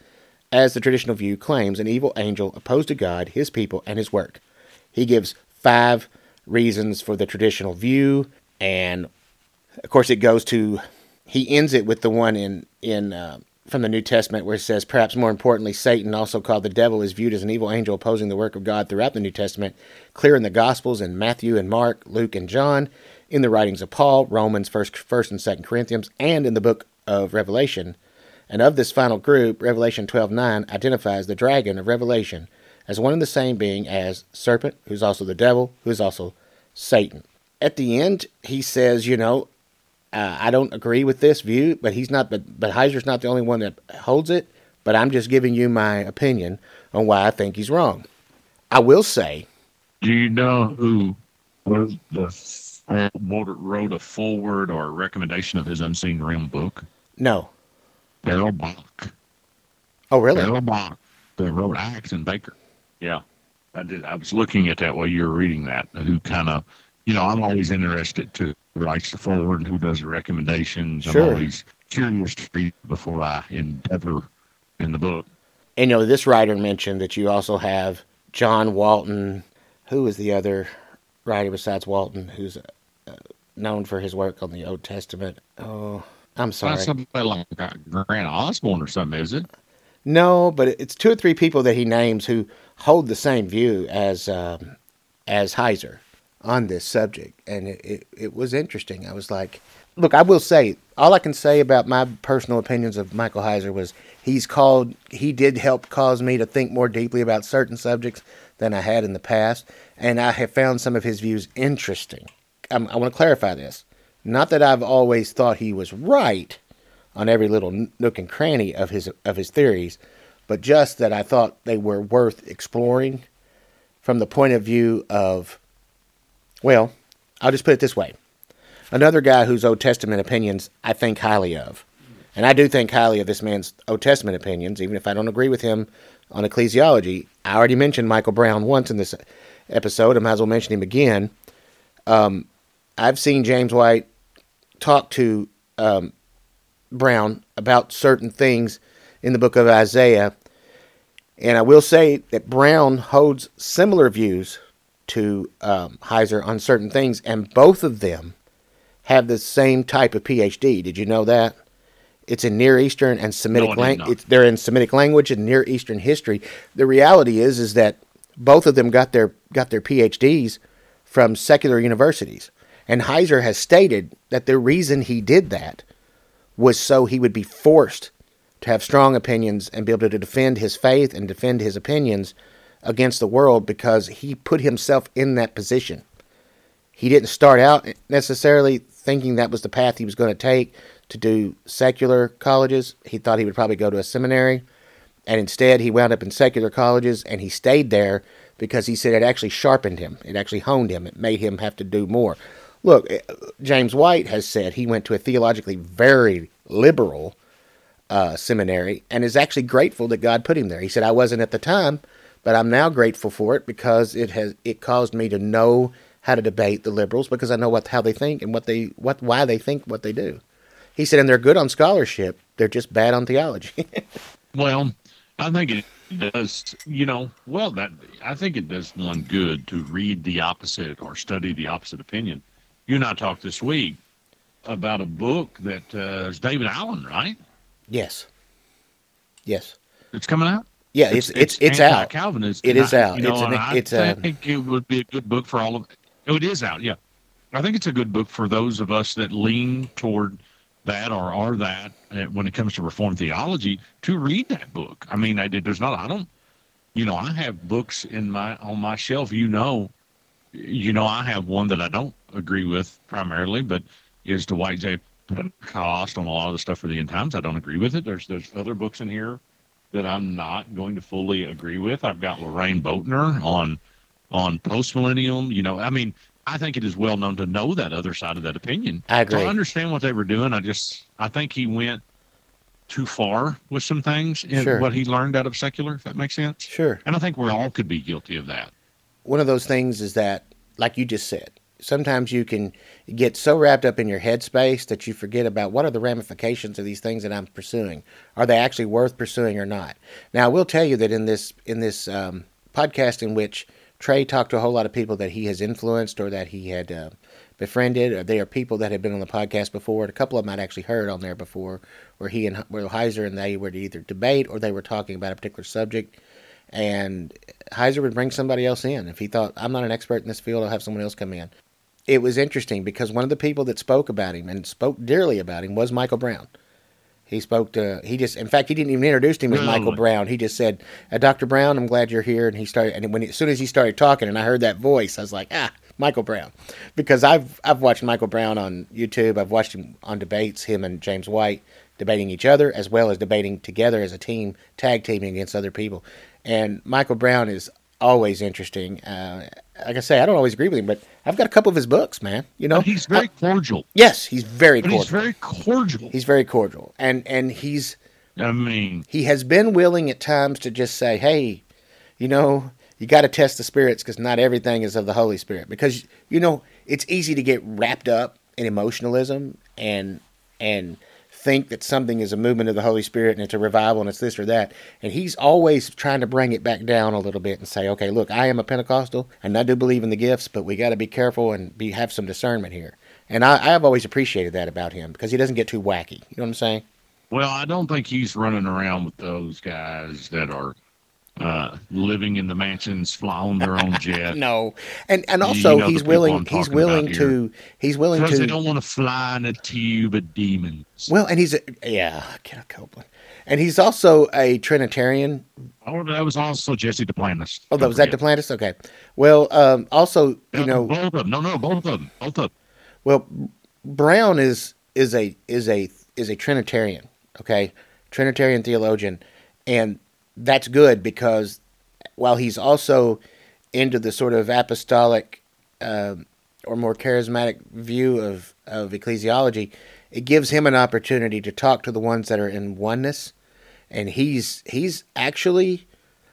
as the traditional view claims, an evil angel opposed to God, his people, and his work. He gives five reasons for the traditional view, and of course, it goes to he ends it with the one in in uh, from the New Testament where it says, perhaps more importantly, Satan, also called the devil, is viewed as an evil angel opposing the work of God throughout the New Testament, clear in the Gospels in Matthew and Mark, Luke and John, in the writings of Paul, Romans, First, First and Second Corinthians, and in the book of Revelation. And of this final group, Revelation 12:9 identifies the dragon of Revelation as one and the same being as serpent, who's also the devil, who is also Satan. At the end, he says, you know, uh, I don't agree with this view, but he's not. But but Heiser's not the only one that holds it. But I'm just giving you my opinion on why I think he's wrong. I will say. Do you know who was the wrote a forward or a recommendation of his Unseen Realm book? No. Darrell Bock. Oh, really? Darrell Bock, the wrote Acts and Baker. Yeah, I did. I was looking at that while you were reading that. Who kind of, you know, I'm always interested to writes the forward, who does the recommendations. Sure. I'm always curious to read before I endeavor in the book. And you know, this writer mentioned that you also have John Walton. Who is the other writer besides Walton who's uh, known for his work on the Old Testament? Oh, I'm sorry. Not somebody like Grant Osborne or something, is it? No, but it's two or three people that he names who hold the same view as um, as Heiser on this subject, and it, it, it was interesting. I was like, look, I will say all I can say about my personal opinions of Michael Heiser was he's called he did help cause me to think more deeply about certain subjects than I had in the past, and I have found some of his views interesting. I'm, i want to clarify this. Not that I've always thought he was right on every little nook and cranny of his of his theories, but just that I thought they were worth exploring from the point of view of Well, I'll just put it this way. Another guy whose Old Testament opinions I think highly of. And I do think highly of this man's Old Testament opinions, even if I don't agree with him on ecclesiology. I already mentioned Michael Brown once in this episode. I might as well mention him again. Um, I've seen James White talk to um, Brown about certain things in the book of Isaiah. And I will say that Brown holds similar views to um, Heiser on certain things, and both of them have the same type of PhD. Did you know that? It's in Near Eastern and Semitic No, language. They're in Semitic language and Near Eastern history. The reality is, is that both of them got their got their PhDs from secular universities, and Heiser has stated that the reason he did that was so he would be forced to have strong opinions and be able to defend his faith and defend his opinions against the world because he put himself in that position. He didn't start out necessarily thinking that was the path he was going to take to do secular colleges. He thought he would probably go to a seminary. And instead, he wound up in secular colleges and he stayed there because he said it actually sharpened him. It actually honed him. It made him have to do more. Look, eh, James White has said he went to a theologically very liberal uh, seminary and is actually grateful that God put him there. He said, I wasn't at the time, but I'm now grateful for it because it has it caused me to know how to debate the liberals because I know what how they think and what they what why they think what they do. He said, and they're good on scholarship, they're just bad on theology. Well, I think it does, you know, well, that I think it does one good to read the opposite or study the opposite opinion. You and I talked this week about a book that uh, is David Allen, right? yes. Yes. It's coming out. Yeah, it's it's it's, out. Calvinist. It is out. You know, It's an- I it's a- think it would be a good book for all of. Oh, it is out. Yeah, I think it's a good book for those of us that lean toward that or are that uh, when it comes to Reformed theology to read that book. I mean, I did. There's not. I don't. You know, I have books in my on my shelf. You know, you know, I have one that I don't agree with primarily, but is the Dwight J Pentecost on a lot of the stuff for the end times. I don't agree with it. There's there's other books in here that I'm not going to fully agree with. I've got Loraine Boettner on on post millennium. You know, I mean, I think it is well known to know that other side of that opinion. I agree. So I understand what they were doing. I just I think he went too far with some things in Sure. what he learned out of secular. If that makes sense. Sure. And I think we all could be guilty of that. one of those things is that, like you just said, sometimes you can get so wrapped up in your headspace that you forget about what are the ramifications of these things that I'm pursuing. Are they actually worth pursuing or not? Now, I will tell you that in this in this um, podcast in which Trey talked to a whole lot of people that he has influenced or that he had uh, befriended, or they are people that have been on the podcast before. And a couple of them I'd actually heard on there before, where he and where Heiser and they were to either debate or they were talking about a particular subject and Heiser would bring somebody else in. If he thought, I'm not an expert in this field, I'll have someone else come in. It was interesting because one of the people that spoke about him and spoke dearly about him was Michael Brown. He spoke to, he just, in fact, he didn't even introduce him as? Michael Brown. He just said, uh, Dr. Brown, I'm glad you're here. And he started, and when, as soon as he started talking and I heard that voice, I was like, ah, Michael Brown. Because I've, I've watched Michael Brown on YouTube. I've watched him on debates, him and James White debating each other as well as debating together as a team, tag teaming against other people. And Michael Brown is always interesting. Uh, like I say, I don't always agree with him, but I've got a couple of his books, man. You know, But he's very cordial. yes, he's very But cordial. he's very cordial. he's very cordial, and and he's I mean, he has been willing at times to just say, hey, you know, you got to test the spirits because not everything is of the Holy Spirit. Because you know, it's easy to get wrapped up in emotionalism and and think that something is a movement of the Holy Spirit and it's a revival and it's this or that. And he's always trying to bring it back down a little bit and say, okay, look, I am a Pentecostal and I do believe in the gifts, but we got to be careful and be have some discernment here. And I, I've always appreciated that about him because he doesn't get too wacky. You know what I'm saying? Well, I don't think he's running around with those guys that are uh, living in the mansions, flying their own jet. No, and and You also know he's willing. He's willing to. He's willing Because they to. don't want to fly in a tube of demons. Well, and he's a, yeah, Kenneth Copeland, and he's also a Trinitarian. Oh, that was also Jesse Duplantis. Oh, that was that. Duplantis. Okay. Well, um, also you know, both of them. No, no, both of them. Both of them. well, Brown is is a is a is a Trinitarian. Okay, Trinitarian theologian, and that's good because while he's also into the sort of apostolic um, or more charismatic view of, of ecclesiology, it gives him an opportunity to talk to the ones that are in oneness. And he's he's actually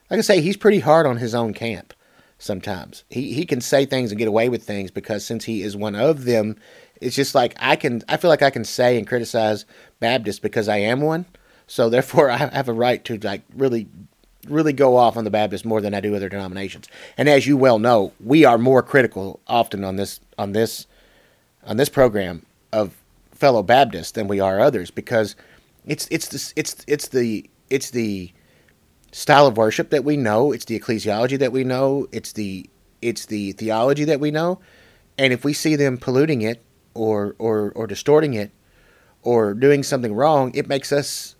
like I say, he's pretty hard on his own camp sometimes. He he can say things and get away with things because since he is one of them, it's just like I can I feel like I can say and criticize Baptists because I am one. So therefore I have a right to like really really go off on the Baptists more than I do other denominations. And as you well know, we are more critical often on this on this on this program of fellow Baptists than we are others because it's it's the it's it's the it's the style of worship that we know, it's the ecclesiology that we know, it's the it's the theology that we know, and if we see them polluting it or or or distorting it or doing something wrong, it makes us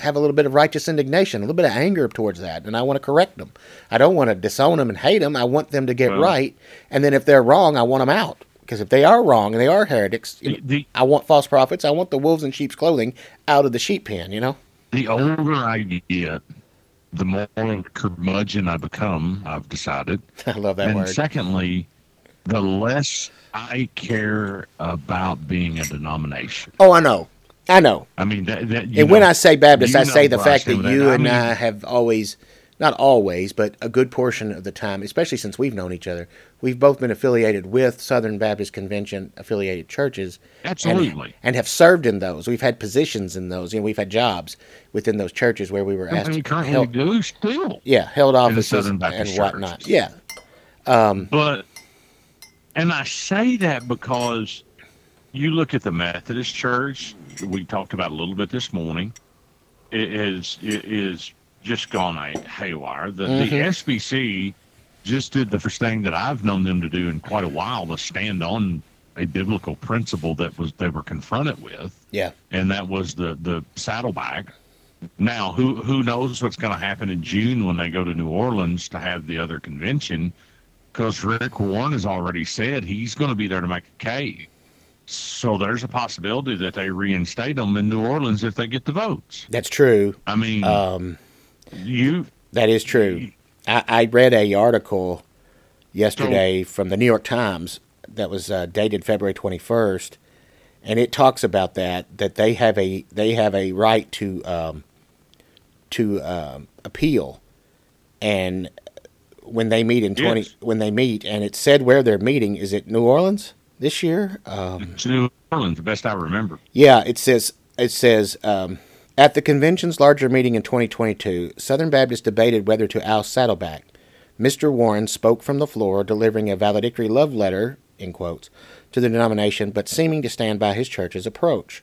have a little bit of righteous indignation, a little bit of anger towards that, and I want to correct them. I don't want to disown them and hate them. I want them to get Well- right, and then if they're wrong, I want them out. Because if they are wrong and they are heretics, The, the, I want false prophets. I want the wolves in sheep's clothing out of the sheep pen. You know. the older I get, the more curmudgeon I become, I've decided. I love that and word. secondly, the less I care about being a denomination. Oh, I know. I know. I mean, that, that you And when I say Baptist, I say the fact that you that. I and mean- I have always, not always, but a good portion of the time, especially since we've known each other, we've both been affiliated with Southern Baptist Convention affiliated churches. and- Absolutely. And, have served in those. We've had positions in those. You know, we've had jobs within those churches where we were asked and we to currently do still. Yeah, held offices and whatnot. Yeah. Um, but, and I say that because you look at the Methodist Church, we talked about a little bit this morning, it is, it is just gone a haywire. The, the mm-hmm. SBC just did the first thing that I've known them to do in quite a while to stand on a biblical principle that was they were confronted with Yeah. and that was the the saddleback. Now, who who knows what's going to happen in June when they go to New Orleans to have the other convention? Because Rick Warren has already said he's going to be there to make a case. So there's a possibility that they reinstate them in New Orleans if they get the votes. That's true. I mean, Um, you That is true. I, I read a article yesterday from the New York Times that was uh, dated February twenty first, and it talks about that that they have a they have a right to um, to um, appeal, and when they meet in twenty Yes. when they meet, and it said where they're meeting is it New Orleans this year. Um, it's New Orleans, the best I remember. yeah, it says it says um, at the convention's larger meeting in 2022, Southern Baptists debated whether to oust Saddleback. Mr. Warren spoke from the floor, delivering a valedictory love letter in quotes to the denomination, but seeming to stand by his church's approach.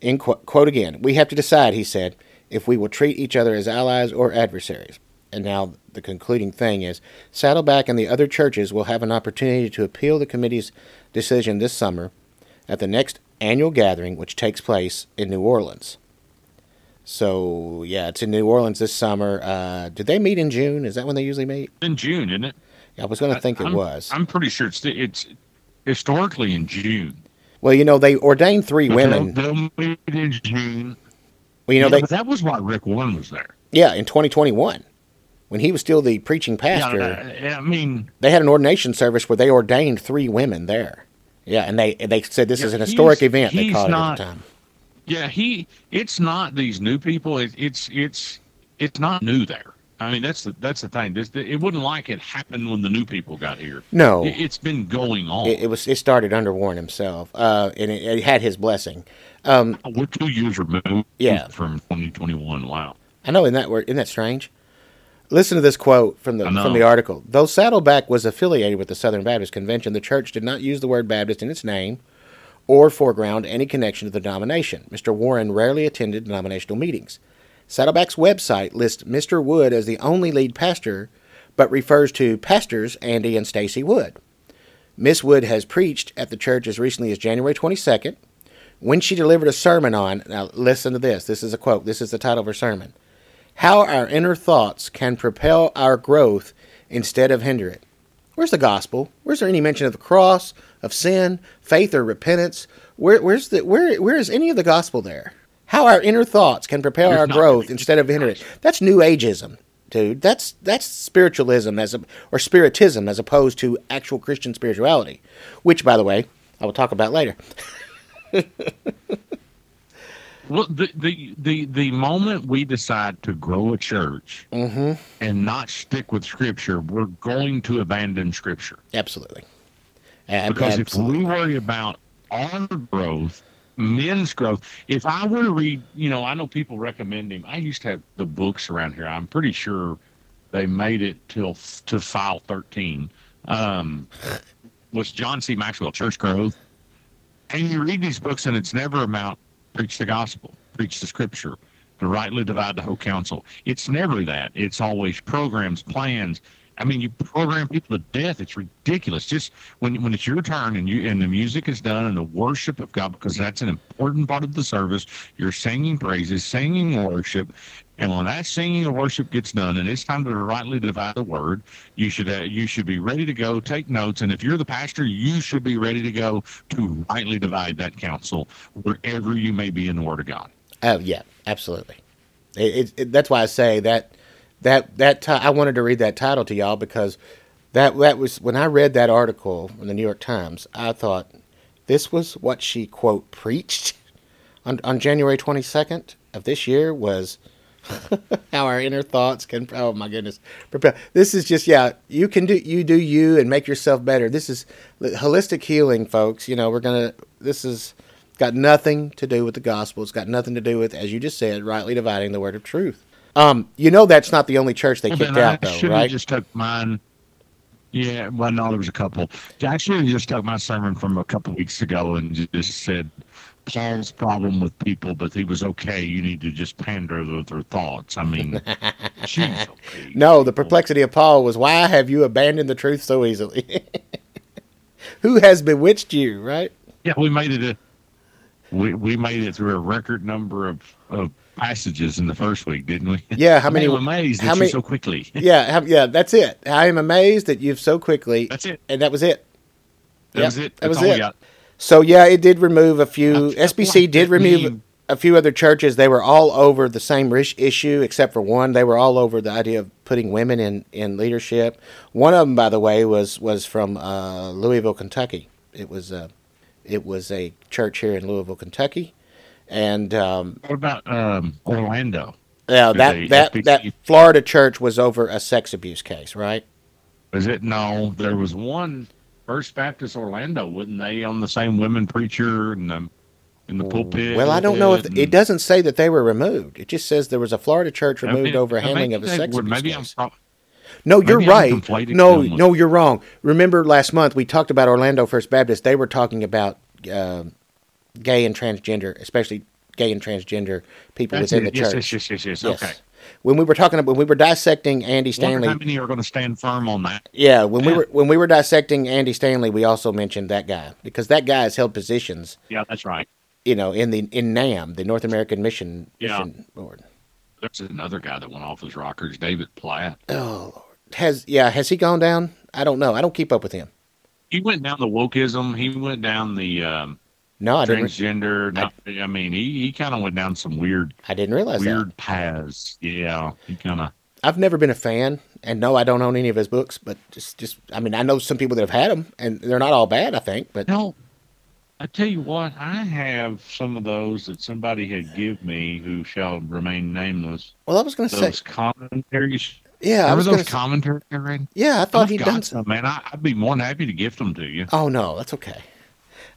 In qu- quote again, we have to decide, he said, if we will treat each other as allies or adversaries. And now the concluding thing is Saddleback and the other churches will have an opportunity to appeal the committee's decision this summer at the next annual gathering, which takes place in New Orleans. So yeah, it's in New Orleans this summer. Uh, did they meet in June? Is that when they usually meet? In June, isn't it? Yeah, I was going to think it I'm, was. I'm pretty sure it's it's historically in June. well, you know, they ordained three But women. They'll, they'll meet in June. Well, you know, Yeah, they that was why Rick Warren was there. yeah, in 2021, when he was still the preaching Yeah, pastor, I- I mean, they had an ordination service where they ordained three women there. Yeah, and they they said this Yeah, is an historic event. They called it not- at the time. yeah, he. It's not these new people. It, it's it's it's not new there. I mean, that's the that's the thing. This, it wasn't like it happened when the new people got here. No, It, it's been going on. it, it was it started under Warren himself, uh, and it, it had his blessing. Um, We're two years removed Yeah. from 2021. Wow. I know, isn't that word? Isn't that strange? Listen to this quote from the from the article. Though Saddleback was affiliated with the Southern Baptist Convention, the church did not use the word Baptist in its name or foreground any connection to the denomination. Mr. Warren rarely attended denominational meetings. Saddleback's website lists Mr. Wood as the only lead pastor, but refers to pastors Andy and Stacy Wood. Miss Wood has preached at the church as recently as January 22nd, when she delivered a sermon on. Now, listen to this. This is a quote. This is the title of her sermon. How our inner thoughts can propel our growth instead of hinder it. Where's the gospel? Where's there any mention of the cross, of sin, faith, or repentance? Where, where's the where where is any of the gospel there? How our inner thoughts can propel There's our growth instead of hinder it. That's New Ageism. dude. That's that's spiritualism as a, or spiritism as opposed to actual Christian spirituality, which, by the way, I will talk about later. Well, the, the the the moment we decide to grow a church Mm-hmm. and not stick with Scripture, we're going to abandon Scripture. Absolutely. Ab- Because absolutely. if we worry about our growth, men's growth, if I were to read, you know, I know people recommend him. I used to have the books around here. I'm pretty sure they made it till to file 13. Um, was John C. Maxwell Church Growth? And you read these books, and it's never about preach the gospel, preach the scripture, to rightly divide the whole counsel. It's never that. It's always programs, plans. I mean, you program people to death. It's ridiculous. Just when when it's your turn and you and the music is done and the worship of God, because that's an important part of the service. You're singing praises, singing worship, and when that singing and worship gets done, and it's time to rightly divide the word, you should uh, you should be ready to go, take notes, and if you're the pastor, you should be ready to go to rightly divide that counsel wherever you may be in the Word of God. Oh yeah, absolutely. It, it, it- that's why I say that that that ti- I wanted to read that title to y'all because that that was when I read that article in the New York Times. I thought this was what she quote preached on on January twenty second of this year was how our inner thoughts can. Oh my goodness, prepare. This is just yeah. You can do you do you and make yourself better. This is holistic healing, folks. You know we're gonna. This is got nothing to do with the gospel. It's got nothing to do with, as you just said, rightly dividing the word of truth. Um, you know that's not the only church they Yeah, kicked out, I though, right? just took mine. Yeah, well, no, there was a couple. I should have just took my sermon from a couple weeks ago and just said Paul's problem with people, but he was okay. You need to just pander with their thoughts. I mean, jeez, okay. No, the perplexity of Paul was why have you abandoned the truth so easily? Who has bewitched you, right? Yeah, we made it. A, we we made it through a record number of, of passages in the first week, didn't we? Yeah, how many? I'm amazed how that many- you so quickly. Yeah, how, yeah, that's it. I am amazed that you've so quickly, That's it. and that was it. That Yep, was it. that That's was all we it. So yeah, it did remove a few. SBC did remove a few other churches. They were all over the same issue, except for one. They were all over the idea of putting women in, in leadership. One of them, by the way, was was from uh, Louisville, Kentucky. It was uh, it was a church here in Louisville, Kentucky, and um, What about um, Orlando? yeah, that that SBC that Florida church was over a sex abuse case, right? Was it? No, there was one First Baptist Orlando, wasn't they on the same women preacher and the in the pulpit? Well, I don't know if and- it doesn't say that they were removed. It just says there was a Florida church I removed mean, over handling of a sex abuse Maybe I'm case. pro- No, you're Maybe right. No, no, you're wrong. Remember last month we talked about Orlando First Baptist. They were talking about uh, gay and transgender, especially gay and transgender people That's within it. the yes, church. yes, yes, yes, yes. Yes. Okay. When we were talking about when we were dissecting Andy Stanley, how many are going to stand firm on that? yeah, when we were when we were dissecting Andy Stanley, we also mentioned that guy because that guy has held positions, Yeah, that's right. you know, in the in NAM, the North American Mission Yeah. Mission Board. There's another guy that went off his rockers, David Platt. Oh, Lord. has yeah, has he gone down? I don't know. I don't keep up with him. He went down the wokeism. He went down the um, No, I didn't. transgender. Not, I, mean, he, he kind of went down some weird I didn't realize that. weird paths. Yeah, he kind of. I've never been a fan, and no, I don't own any of his books. But just, just, I mean, I know some people that have had them, and they're not all bad. I think, but No, I tell you what, I have some of those that somebody had give me who shall remain nameless. well, I was going to say, Those commentaries. yeah, I was those going to, commentaries I read? yeah, I thought I've he'd done. Some. man. I, I'd be more than happy to gift them to you. Oh no, that's okay.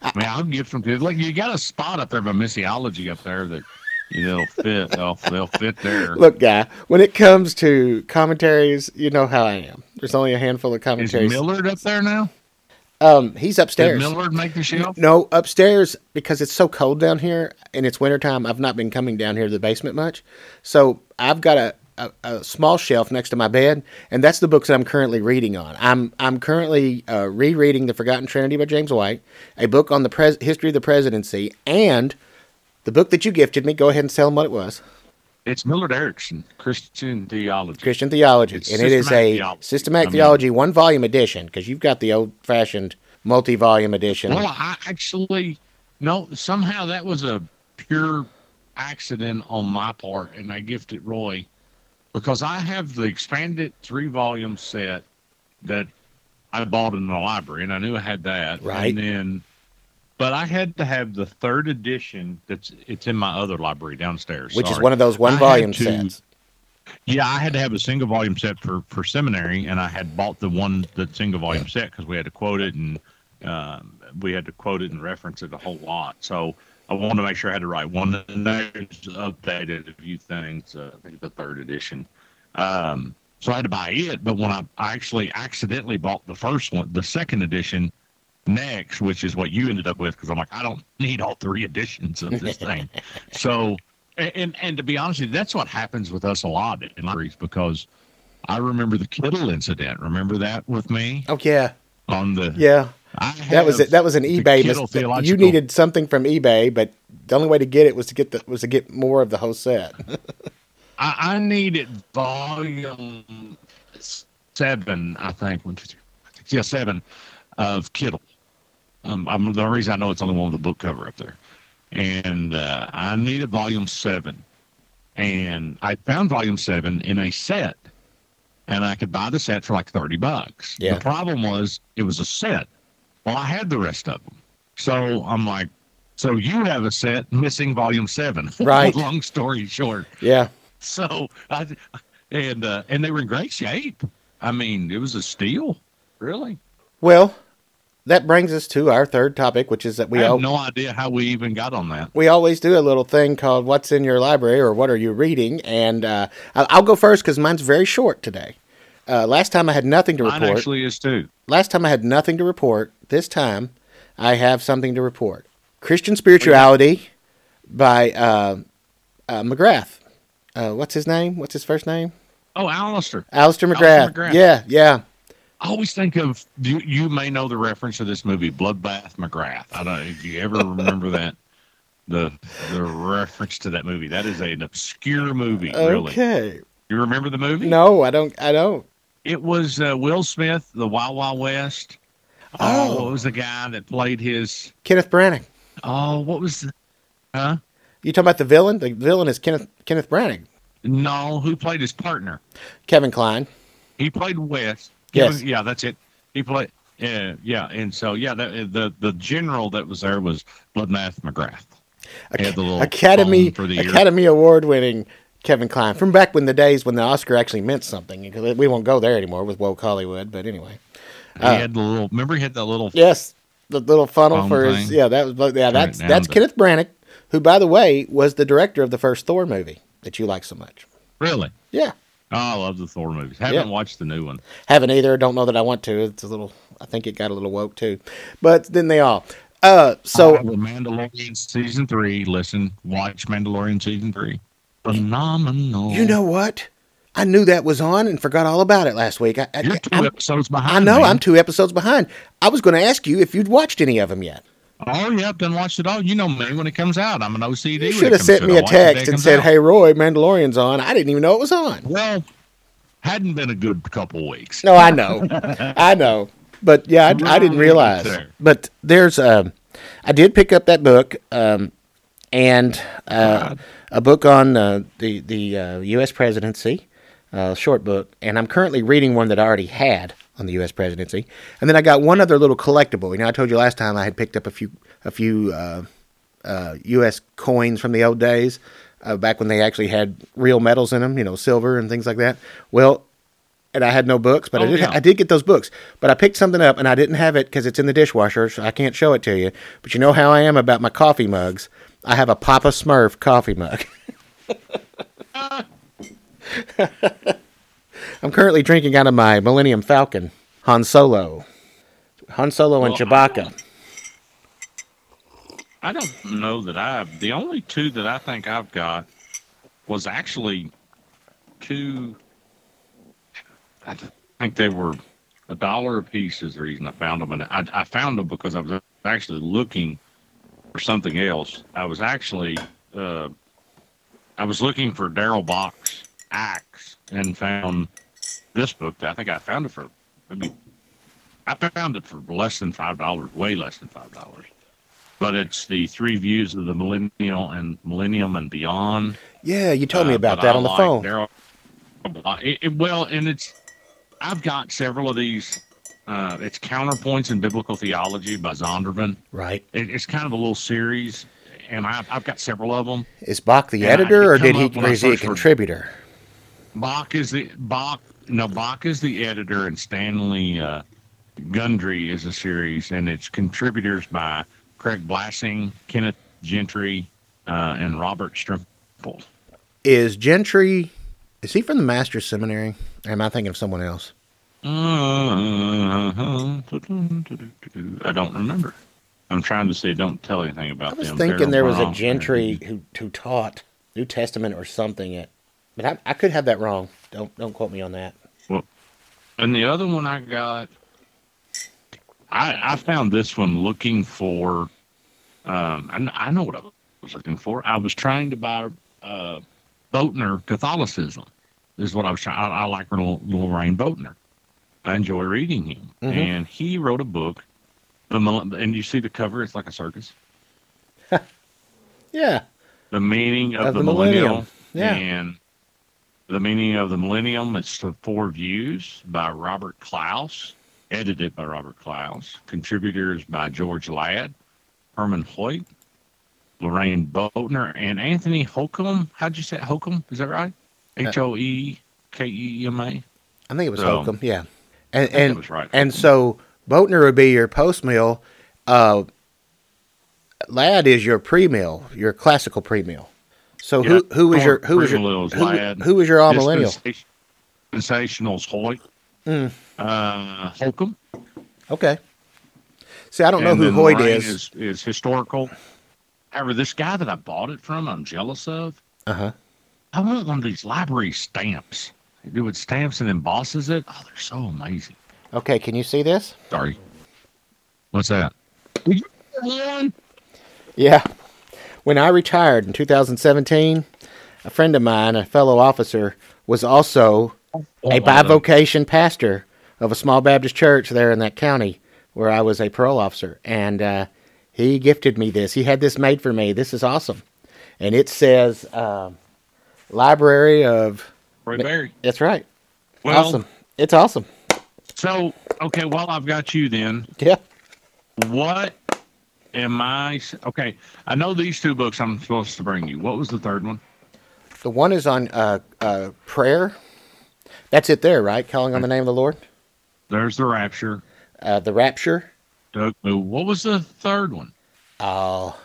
I mean, I'll get some. Like you got a spot up there by missiology up there that you know fit. They'll they'll fit there. Look, guy, when it comes to commentaries, you know how I am. There's only a handful of commentaries. Is. Millard up there now? um, he's Did upstairs. Millard make the shelf? No, upstairs because it's so cold down here and it's wintertime. I've not been coming down here to the basement much. So I've got a, a, a small shelf next to my bed, and that's the books that I'm currently reading on. I'm I'm currently uh, rereading The Forgotten Trinity by James White, a book on the pres- history of the presidency, and the book that you gifted me. Go ahead and tell them what it was. It's Millard Erickson, Christian Theology. Christian theology, It's and it is a theology. systematic I mean- theology one volume edition because you've got the old fashioned multi volume edition. Well, I actually no. Somehow that was a pure accident on my part, and I gifted Roy because I have the expanded three volume set that I bought in the library, and I knew I had that. Right. And then, but I had to have the third edition. That's it's in my other library downstairs. Which is one of those one had volume to- sets. Yeah, I had to have a single volume set for for seminary, and I had bought the one the single volume set because we had to quote it and um, we had to quote it and reference it a whole lot. So I wanted to make sure I had the right one. And there's updated a few things. Uh, I think the third edition. Um, so I had to buy it, but when I, I actually accidentally bought the first one, the second edition next, which is what you ended up with, because I'm like, I don't need all three editions of this thing. So, and, and and to be honest with you, that's what happens with us a lot in libraries because I remember the Kittel incident. Remember that with me Oh yeah, on the yeah. That was it. That was an eBay. Mis- you needed something from eBay, but the only way to get it was to get the was to get more of the whole set. I, I needed volume seven, I think. One, two, three, six, yeah, seven of Kittel. Um, I'm, the reason I know it's only one with the book cover up there, and uh, I needed volume seven, and I found volume seven in a set, and I could buy the set for like thirty bucks. Yeah. The problem was it was a set. Well, I had the rest of them, so I'm like, so you have a set missing volume seven. Right. Long story short. yeah, So I and uh, and they were in great shape. I mean, it was a steal, really. Well, that brings us to our third topic, which is that we I have all, no idea how we even got on that. we always do a little thing called "What's in your library" or "What are you reading?" And uh, I'll go first because mine's very short today. Uh, last time I had nothing to Mine report. actually is too. last time I had nothing to report. This time I have something to report. Christian Spirituality by uh, uh, McGrath. Uh, what's his name? What's his first name? Oh, Alister. Alister McGrath. Alister McGrath. Yeah, yeah. I always think of you. You may know the reference to this movie, Bloodbath McGrath. I don't. If you ever remember that, the the reference to that movie. That is an obscure movie. Really. Okay. You remember the movie? No, I don't. I don't. It was uh, Will Smith, The Wild Wild West. Oh. oh what was the guy that played his? Kenneth Branagh. Oh, what was? The, huh? You talking about the villain? The villain is Kenneth Kenneth Branagh. No, who played his partner? Kevin Kline. He played West. Yes. Yeah, that's it. He played. Yeah, yeah, and so yeah, that, the the general that was there was Bloodbath McGrath. The little Academy for the. Academy Award winning Kevin Kline from back when the days when the Oscar actually meant something. We won't go there anymore with woke Hollywood, but anyway. He had the little. Remember, he had the little. Yes, the little funnel for his thing. yeah. That was yeah. That's down that's Kenneth Branagh, who by the way was the director of the first Thor movie that you like so much. Really? Yeah, Oh, I love the Thor movies. Haven't Yeah. watched the new one. haven't either. Don't know that I want to. It's a little. I think it got a little woke too, but then they all. Uh, so the Mandalorian season three. Listen, watch Mandalorian season three. Phenomenal. you know what? I knew that was on and forgot all about it last week. I, I, you're 2 I'm- episodes behind. I know man. I'm two episodes behind. I was going to ask you if you'd watched any of them yet. Oh, yep, done watched it all. You know me when it comes out. I'm an OCD. You should have sent me a watch it the day text and said, out. "Hey, Roy, Mandalorian's on." I didn't even know it was on. Well, hadn't been a good couple weeks. No, I know, I know, but yeah, I, I didn't realize. But there's, um, I did pick up that book, um, and uh, a book on uh, the the uh, U.S. presidency, uh, short book, and I'm currently reading one that I already had on the U.S. presidency, and then I got one other little collectible. You know, I told you last time I had picked up a few a few uh, uh, U.S. coins from the old days. Uh, back when they actually had real metals in them, you know, silver and things like that. Well, and I had no books, but I Oh, did. yeah. I did get those books, but I picked something up, and I didn't have it because it's in the dishwasher, so I can't show it to you. But you know how I am about my coffee mugs. I have a Papa Smurf coffee mug. I'm currently drinking out of my Millennium Falcon, Han Solo, Han Solo and Well, I Chewbacca. I don't know that I've. The only two that I think I've got was actually two. I think they were a dollar a piece is the reason I found them, and I, I found them because I was actually looking for something else. I was actually uh, I was looking for Darrell Bock's Acts and found this book. I think I found it for maybe I found it for less than five dollars, way less than five dollars. But it's the three views of the millennial and millennium and beyond. Yeah, you told me Uh, about that I on the phone. It, it, well, and it's I've got several of these. Uh, it's counterpoints in biblical theology by Zondervan. Right. It, it's kind of a little series, and I've, I've got several of them. Is Bock the Yeah, editor, it or did he? Or is he a for- contributor? Bock is the Bock. No, Bock is the editor, and Stanley uh, Gundry is a series, and it's contributors by Craig Blaising, Kenneth Gentry, uh, and Robert Strimple. Is Gentry? Is he from the Master's Seminary? Or am I thinking of someone else? I don't remember. I'm trying to say don't tell anything about I was them. thinking They're there was a. Gentry who who taught New Testament or something. At, but I, I could have that wrong. Don't don't quote me on that. Well, And the other one I got, I I found this one looking for. Um, I, I know what I was looking for. I was trying to buy uh, Boettner Catholicism. This is what I was trying. I, I like Loraine Boettner. I enjoy reading him, Mhm. and he wrote a book. The and you see the cover; it's like a circus. Yeah. The meaning of, Of the, the millennium, millennium. Yeah. and the meaning of the millennium. It's the four views by Robert Clouse, edited by Robert Clouse. Contributors by George Ladd, Herman Hoyt, Loraine Boettner, and Anthony Holcomb. How'd you say? Holcomb? Is that right? H O E K E M A. I think it was So- Holcomb. Yeah. And and right. and so Boettner would be your post meal. Uh, Ladd is your pre meal, your classical pre meal. So who Yeah, who was your who was your who, who was your all millennial? Dispensationals Hoyt, Mm. uh, Holcomb. Okay. See, I don't know who Hoyt is. is. Is historical. However, this guy that I bought it from, I'm jealous of. Uh huh. I want one of these library stamps. They do it stamps and embosses it. Oh, they're so amazing. Okay, can you see this? Sorry. What's that? Yeah. When I retired in 2017, a friend of mine, a fellow officer, was also a bivocation pastor of a small Baptist church there in that county where I was a parole officer. And uh, he gifted me this. He had this made for me. This is awesome. And it says um, Library of. Roy Berry. That's right. Well, awesome. It's awesome. so okay. Well, I've got you then. Yeah. What am I Okay, I know these two books I'm supposed to bring you. What was the third one? The one is on uh, uh, prayer. That's it there, right? Calling on the name of the Lord. There's the Rapture. Uh, the Rapture. Doug What was the third one? Oh,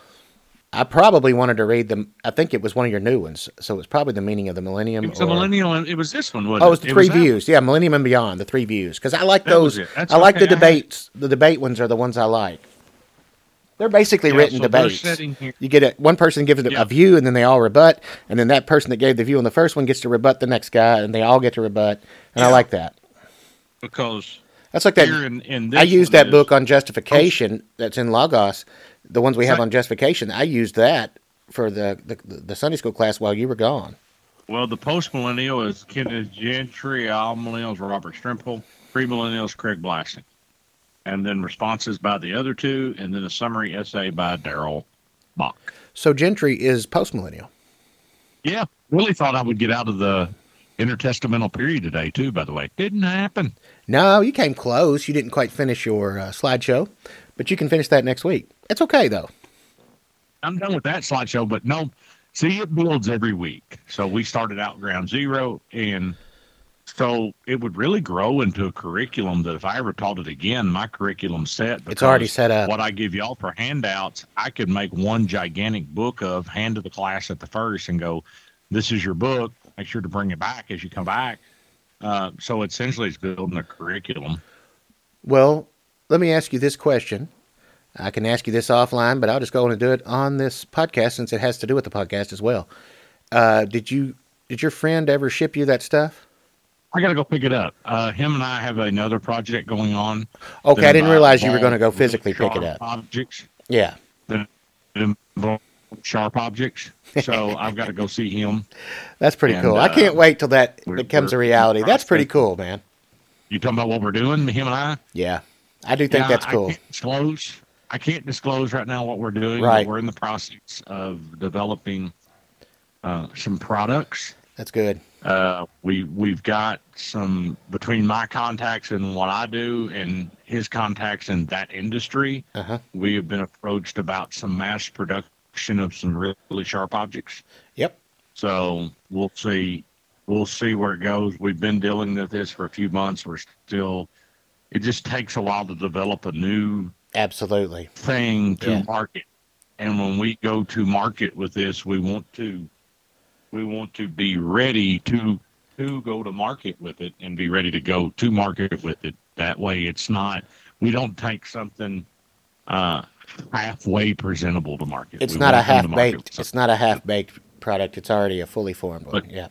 I probably wanted to read them. I think it was one of your new ones, so it's probably the meaning of the millennium. It was the or- millennial. and It was this one. Wasn't Oh, it was the three that one. views. Yeah, Millennium and Beyond, the three views. Because I like That those. it. I like the okay, I debates. The debate ones are the ones I like. They're basically Yeah, written so debates. here- You get it. One person gives Yeah. a view, and then they all rebut, and then that person that gave the view on the first one gets to rebut the next guy, and they all get to rebut. And I like that. because That's like that. here in, in this I used that is- book on justification oh, that's in Logos, the ones we have Right. on justification. I used that for the, the the Sunday school class while you were gone. Well, the post millennial is Kenneth Gentry, all millennials Robert Strimple, pre millennials Craig Blaising, and then responses by the other two, and then a summary essay by Darrell Bock. So Gentry is postmillennial. Yeah, really thought I would get out of the intertestamental period today too. By the way, didn't happen. No, you came close. You didn't quite finish your uh, slideshow, but you can finish that next week. It's okay though. I'm done with that slideshow, but no, see, it builds every week. So we started out ground zero, and so it would really grow into a curriculum that if I ever taught it again, my curriculum set. It's already set up. What I give y'all for handouts, I could make one gigantic book of, hand to the class at the first, and go, "This is your book. Make sure to bring it back as you come back." Uh, so essentially, it's building a curriculum. Well, let me ask you this question. I can ask you this offline, but I'll just go on and do it on this podcast since it has to do with the podcast as well. Uh, did you did your friend ever ship you that stuff? I got to go pick it up. Uh, him and I have another project going on. Okay, I didn't realize you were going to go physically pick it up. Objects. Yeah, that involve sharp objects. So I've got to go see him. that's pretty And, cool. I uh, can't wait till that becomes a reality. That's pretty cool, man. You talking about what we're doing, him and I? Yeah, I do think Yeah, that's I cool. can't disclose. I can't disclose right now what we're doing. Right. We're in the process of developing uh, some products. That's good. Uh, we we've got some between my contacts and what I do and his contacts in that industry. Uh-huh. We have been approached about some mass production of some really sharp objects. Yep. So we'll see. We'll see where it goes. We've been dealing with this for a few months. We're still. It just takes a while to develop a new Absolutely. thing to Yeah. market. And when we go to market with this, we want to we want to be ready to to go to market with it and be ready to go to market with it. That way it's not we don't take something uh halfway presentable to market. It's We not a want to come to half baked. It's not a half baked product. It's already a fully formed one. But- yeah.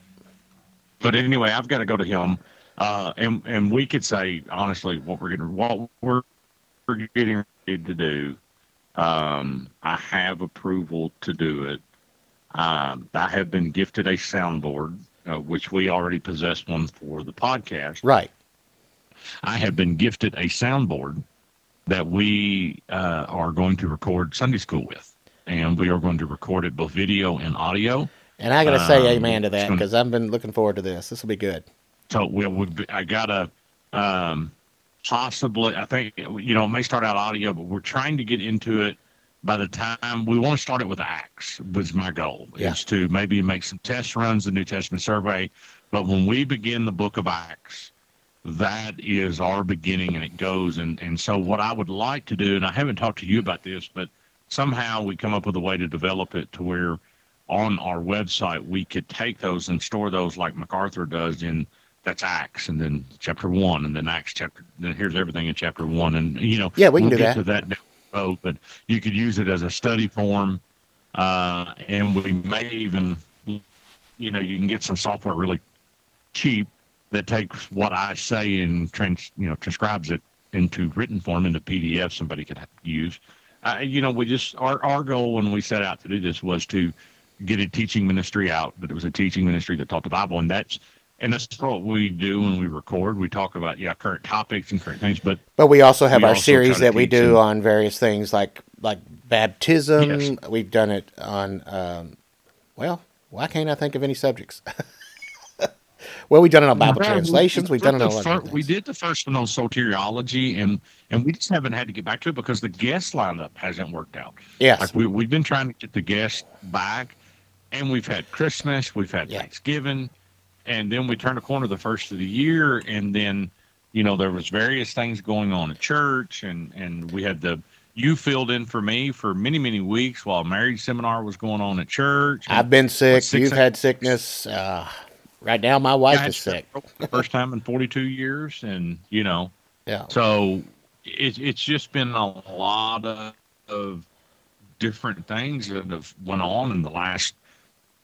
but anyway, I've got to go to him, uh, and and we could say honestly what we're getting what we're, we're getting ready to do. Um, I have approval to do it. Um, I have been gifted a soundboard, uh, which we already possess one for the podcast. Right. I have been gifted a soundboard that we uh, are going to record Sunday school with, and we are going to record it both video and audio. And I got to say Um, amen to that because I've been looking forward to this. This will be good. So we would be, I gotta um, possibly I think you know it may start out audio, but we're trying to get into it. By the time we want to start it with Acts was my goal Yeah. is to maybe make some test runs, the New Testament survey. But when we begin the book of Acts, that is our beginning and it goes and, and so what I would like to do, and I haven't talked to you about this, but somehow we come up with a way to develop it to where on our website we could take those and store those like MacArthur does in that's Acts and then chapter one and then Acts chapter then here's everything in chapter one and you know Yeah, we can we'll do get that. to that the but you could use it as a study form uh, and we may even you know you can get some software really cheap that takes what I say and trans you know transcribes it into written form into PDF somebody could use. Uh, you know, we just our our goal when we set out to do this was to get a teaching ministry out, but it was a teaching ministry that taught the Bible, and that's and that's what we do when we record. We talk about yeah current topics and current things, but But we also have We our also series that we do them- on various things like like baptism. Yes. We've done it on. Um, well, why can't I think of any subjects? well, we've done it on Bible translations. We've done it on a fir- We did the first one on soteriology, and and we just haven't had to get back to it because the guest lineup hasn't worked out. Yes. Like we we've been trying to get the guests back, and we've had Christmas, we've had Yeah. Thanksgiving, and then we turned a corner the first of the year, and then you know there was various things going on at church, and and we had the you filled in for me for many many weeks while marriage seminar was going on at church. I've been sick. You've had sickness. Uh, right now, my wife is sick. first time in 42 years, and you know Yeah. So it, it's just been a lot of, of different things that have went on in the last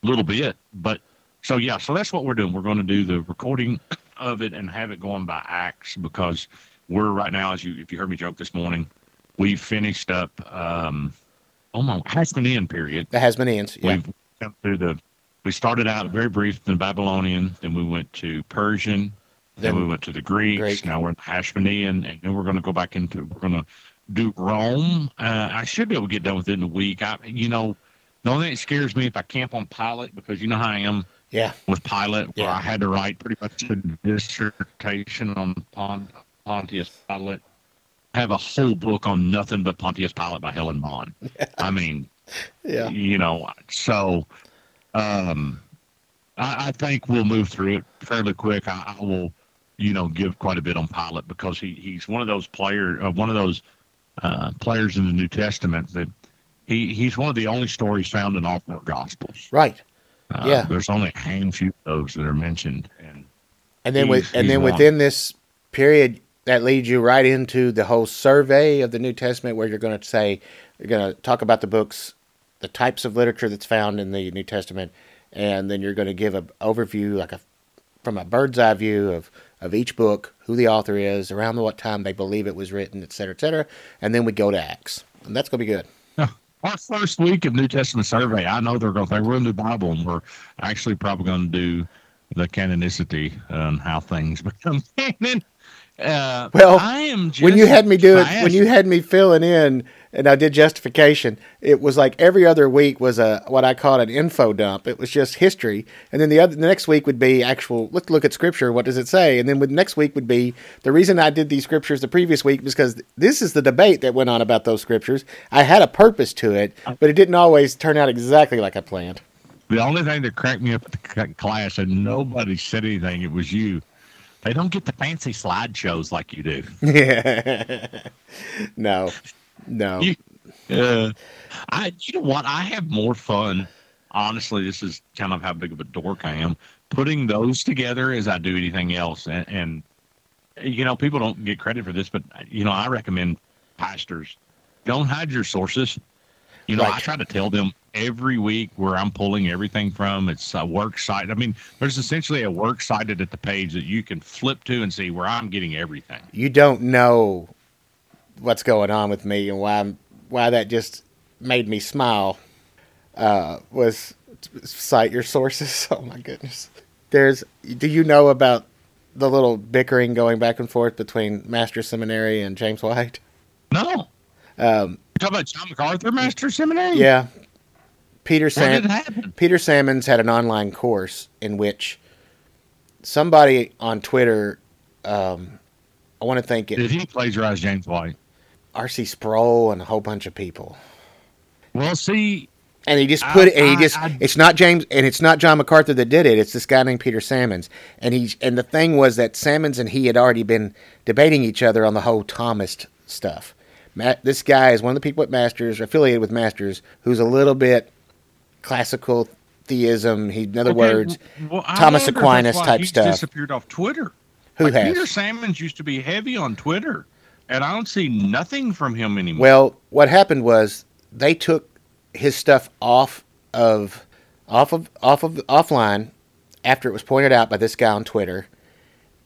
little bit. But so yeah, so that's what we're doing. We're going to do the recording of it and have it going by acts because we're right now, as you if you heard me joke this morning, we finished up um oh my Hasmonean period. The Hasmoneans. Yeah. We've come through the we started out very brief in Babylonian, then we went to Persian, then, Then we went to the Greeks. Greek. Now we're in Hashmonean, and then we're going to go back into we're going to do Rome. Uh, I should be able to get done within a week. I, you know, the only thing that scares me if I camp on Pilate because you know how I am Yeah. with Pilate, where Yeah. I had to write pretty much a dissertation on Pon- Pontius Pilate. I have a whole book on nothing but Pontius Pilate by Helen Bond. I mean, Yeah. you know so um I, I think we'll move through it fairly quick I, I will you know give quite a bit on Pilate because he, he's one of those player uh, one of those uh, players in the new testament that he he's one of the only stories found in all four gospels Right. Uh, Yeah. there's only a handful of those that are mentioned and And then with and then within this period, that leads you right into the whole survey of the New Testament, where you're going to say you're going to talk about the books, the types of literature that's found in the New Testament, and then you're going to give an overview, like a from a bird's eye view of of each book, who the author is, around what time they believe it was written, et cetera, et cetera, and then we go to Acts, and that's going to be good. Our first week of New Testament survey, I know they're going to think we're in the Bible, and we're actually probably going to do the canonicity and how things become canon. Uh, Well, I am just when you had me do it, when you had me filling in and I did justification. It was like every other week was a what I called an info dump. It was just history, and then the other the next week would be actual. Let's look at scripture. What does it say? And then the next week would be the reason I did these scriptures the previous week was because this is the debate that went on about those scriptures. I had a purpose to it, but it didn't always turn out exactly like I planned. The only thing that cracked me up at the class, and nobody said anything, it was you. They don't get the fancy slideshows like you do. Yeah. no. No. You, uh, I, you know what? I have more fun. Honestly, this is kind of how big of a dork I am. Putting those together as I do anything else, and, and you know, people don't get credit for this, but you know, I recommend pastors don't hide your sources. You know, Right. I try to tell them every week where I'm pulling everything from. It's a work site. I mean, there's essentially a work cited at the page that you can flip to and see where I'm getting everything. you don't know what's going on with me and why I'm, why that just made me smile uh, was cite your sources. Oh my goodness. There's do you know about the little bickering going back and forth between Master Seminary and James White? No. Um, You talking about John MacArthur Master Seminary? yeah. Peter Sam? Peter Sammons had an online course in which somebody on Twitter um, I want to think it Did he plagiarize James White? R.C. Sproul and a whole bunch of people. Well, see, And he just I- put it, and he just, I- it's not James, and it's not John MacArthur that did it. It's this guy named Peter Sammons. And he, and the thing was that Sammons and he had already been debating each other on the whole Thomist stuff. Matt, this guy is one of the people at Masters, affiliated with Masters, who's a little bit classical theism. He, in other okay, words, well, Thomas Aquinas type he's stuff. Disappeared off Twitter. Who Like, has? Peter Sammons used to be heavy on Twitter, and I don't see nothing from him anymore. Well, what happened was they took his stuff off of off of off of offline after it was pointed out by this guy on Twitter,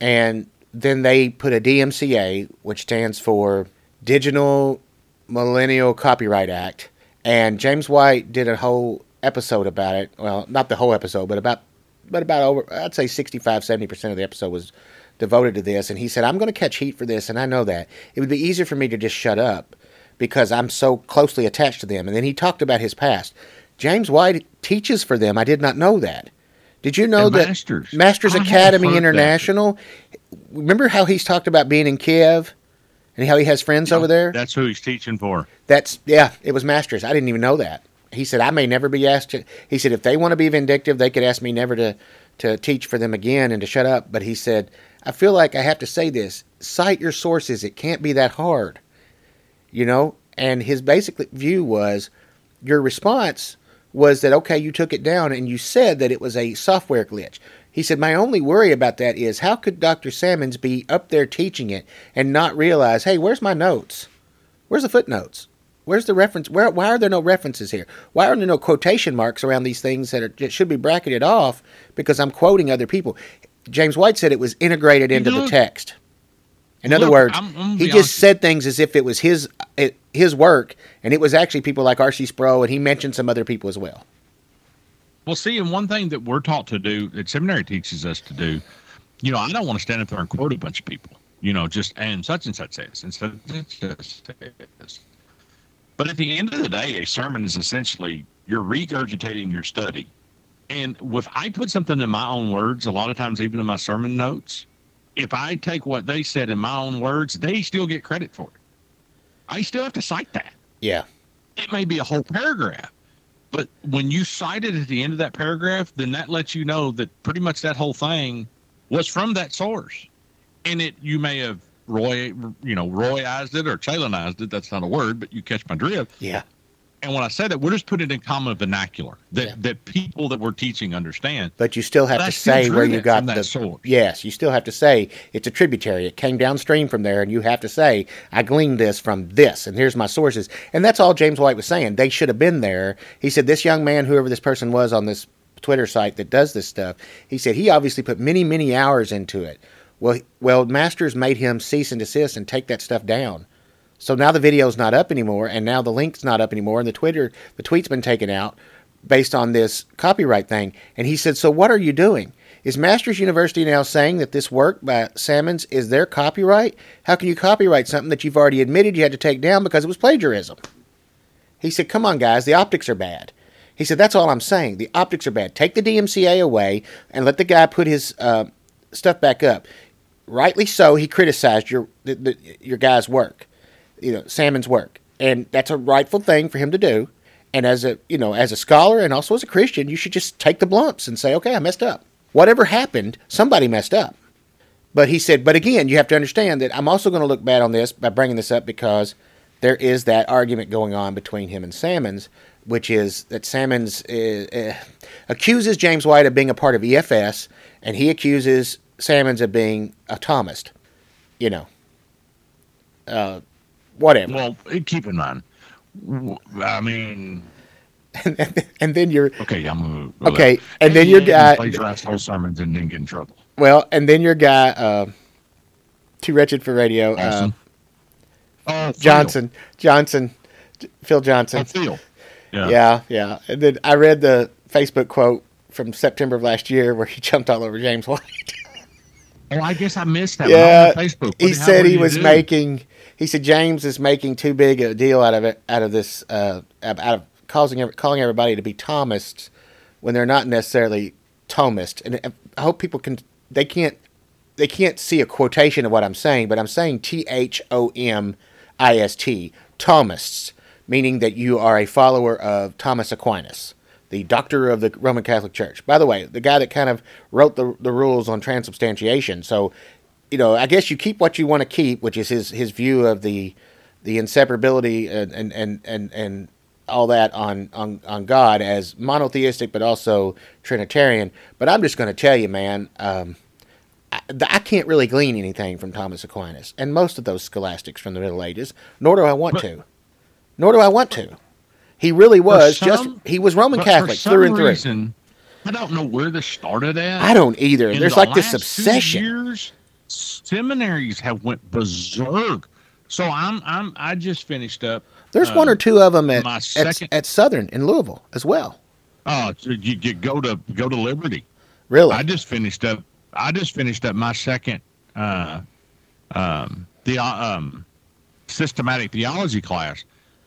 and then they put a DMCA, which stands for Digital Millennial Copyright Act, and James White did a whole episode about it. Well, not the whole episode, but about but about over I'd say 65 70% of the episode was devoted to this and he said I'm going to catch heat for this and I know that. It would be easier for me to just shut up because I'm so closely attached to them. And then he talked about his past. James White teaches for them. I did not know that. Did you know And that Masters. Masters Academy heard that. International? Remember how he's talked about being in Kiev and how he has friends over there? That's who he's teaching for. That's yeah, it was Masters. I didn't even know that. He said I may never be asked to. He said if they want to be vindictive, they could ask me never to to teach for them again and to shut up. But he said I feel like I have to say this. Cite your sources. It can't be that hard, you know. And his basic view was your response was that okay, you took it down and you said that it was a software glitch. He said my only worry about that is how could Dr. Sammons be up there teaching it and not realize, hey, where's my notes? Where's the footnotes? Where's the reference? Where? Why are there no references here? Why are there no quotation marks around these things that, are, that should be bracketed off because I'm quoting other people? James White said it was integrated into the text. In other look, words, I'm- I'm he just said things as if it was his it, his work, and it was actually people like R.C. Sproul, and he mentioned some other people as well. Well, see, and one thing that we're taught to do, that seminary teaches us to do, you know, I don't want to stand up there and quote a bunch of people, you know, just and such and such says, and such and such says. But at the end of the day, a sermon is essentially you're regurgitating your study. And if I put something in my own words, a lot of times, even in my sermon notes, if I take what they said in my own words, they still get credit for it. I still have to cite that. Yeah, it may be a whole paragraph but when you cite it at the end of that paragraph then that lets you know that pretty much that whole thing was from that source. And it you may have roy you know royized it or chalenized it. That's not a word but you catch my drift. Yeah, and when i say that we're just putting it in common vernacular that Yeah. that people that we're teaching understand but you still have But to say where you got that the source. yes. You still have to say it's a tributary. It came downstream from there, and you have to say I gleaned this from this, and here's my sources. And that's all James White was saying. They should have been there. He said this young man, whoever this person was on this Twitter site that does this stuff, he said he obviously put many many hours into it. Well, well, Masters made him cease and desist and take that stuff down. So now the video's not up anymore, and now the link's not up anymore, and the Twitter the tweet's been taken out based on this copyright thing. And he said, "So what are you doing? Is Masters University now saying that this work by Sammons is their copyright? How can you copyright something that you've already admitted you had to take down because it was plagiarism? He said, Come on, guys, the optics are bad. He said, That's all I'm saying. The optics are bad. Take the DMCA away and let the guy put his uh, stuff back up. Rightly so, he criticized your the, the, your guy's work, you know, Sammons' work, and that's a rightful thing for him to do. And as a you know, as a scholar and also as a Christian, you should just take the blumps and say, okay, I messed up. Whatever happened, somebody messed up. But he said, but again, you have to understand that I'm also going to look bad on this by bringing this up because there is that argument going on between him and Sammons, which is that Sammons uh, accuses James White of being a part of EFS, and he accuses Sammons of being a Thomist. You know, uh, whatever. Well, keep in mind, I mean, and, and then you're okay. I'm gonna, okay, and then your guy plagiarized whole sermons and didn't get in trouble. Well, and then your guy, uh, too wretched for radio, uh, oh, Johnson, Johnson, Phil Johnson. Oh, Phil. Yeah. yeah, yeah. And then I read the Facebook quote from September of last year where he jumped all over James White. oh, I guess I missed that. Yeah, Facebook. What he said he was do? making. He said James is making too big a deal out of it, out of this, uh, out of causing calling everybody to be Thomists when they're not necessarily Thomist. And I hope people can they can't they can't see a quotation of what I'm saying, but I'm saying T H O M I S T Thomists meaning that you are a follower of Thomas Aquinas, the doctor of the Roman Catholic Church. By the way, the guy that kind of wrote the, the rules on transubstantiation. So, you know, I guess you keep what you want to keep, which is his, his view of the the inseparability and, and, and, and, and all that on, on, on God as monotheistic, but also Trinitarian. But I'm just going to tell you, man, um, I, I, can't really glean anything from Thomas Aquinas and most of those scholastics from the Middle Ages, nor do I want but, to nor do I want to. He really was some, just he was Roman Catholic through and through. Reason, I don't know where this started at. I don't either. In There's the like this obsession. Seminaries have went berserk. So I'm I'm I just finished up. There's uh, one or two of them at, at, at Southern in Louisville as well. Oh, so you, you go to go to Liberty. Really? I just finished up. I just finished up my second uh, um, the um, systematic theology class,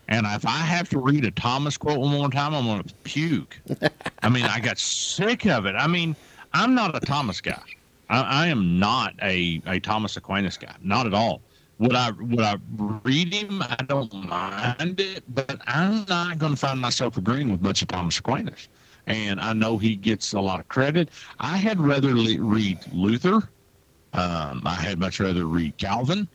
and if I have to read a Thomas quote one more time, I'm going to puke. I mean, I got sick of it. I mean, I'm not a Thomas guy. I, I, am not a, a Thomas Aquinas guy. Not at all. Would I would I read him? I don't mind it, but I'm not going to find myself agreeing with much of Thomas Aquinas. And I know he gets a lot of credit. I had rather le- read Luther. Um, I had much rather read Calvin.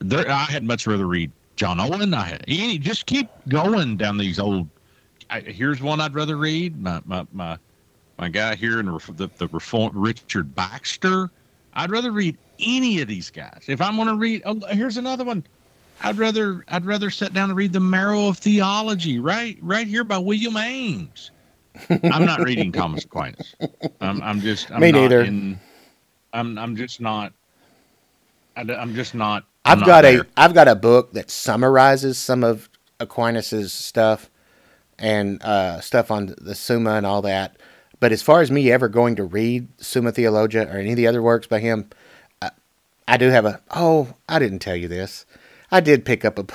There, I had much rather read John Owen. I any just keep going down these old. I, here's one I'd rather read. My my my, my guy here in the the reform Richard Baxter. I'd rather read any of these guys. If I'm going to read, oh, here's another one. I'd rather I'd rather sit down and read the Marrow of Theology right right here by William Ames. I'm not reading Thomas Aquinas. I'm, I'm just I'm me neither. In, I'm I'm just not. I, am just not I've got there. a I've got a book that summarizes some of Aquinas's stuff and uh, stuff on the Summa and all that. But as far as me ever going to read Summa Theologia or any of the other works by him, I, I do have a. Oh, I didn't tell you this. I did pick up a.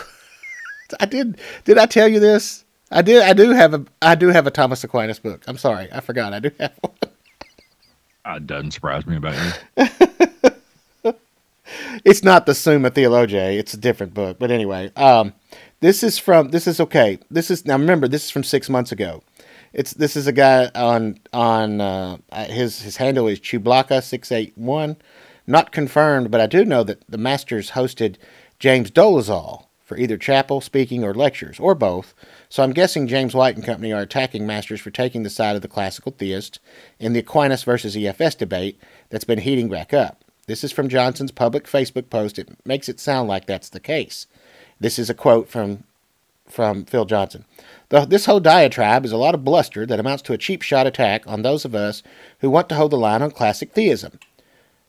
I did. Did I tell you this? I did. I do have a. I do have a Thomas Aquinas book. I'm sorry, I forgot. I do have one. It doesn't surprise me about you. it's not the Summa Theologiae. It's a different book. But anyway, um, this is from this is okay. This is now remember this is from six months ago. It's this is a guy on on uh, his his handle is Chublaka six eight one, not confirmed, but I do know that the masters hosted James Dolezal for either chapel speaking or lectures or both. So I'm guessing James White and company are attacking masters for taking the side of the classical theist in the Aquinas versus EFS debate that's been heating back up. This is from Johnson's public Facebook post. It makes it sound like that's the case. This is a quote from from Phil Johnson. The, this whole diatribe is a lot of bluster that amounts to a cheap shot attack on those of us who want to hold the line on classic theism.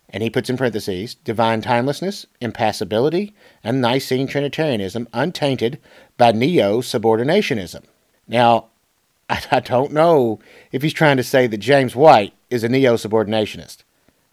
And he puts in parentheses divine timelessness, impassibility, and Nicene Trinitarianism untainted by neo subordinationism. Now, I, I don't know if he's trying to say that James White is a neo subordinationist,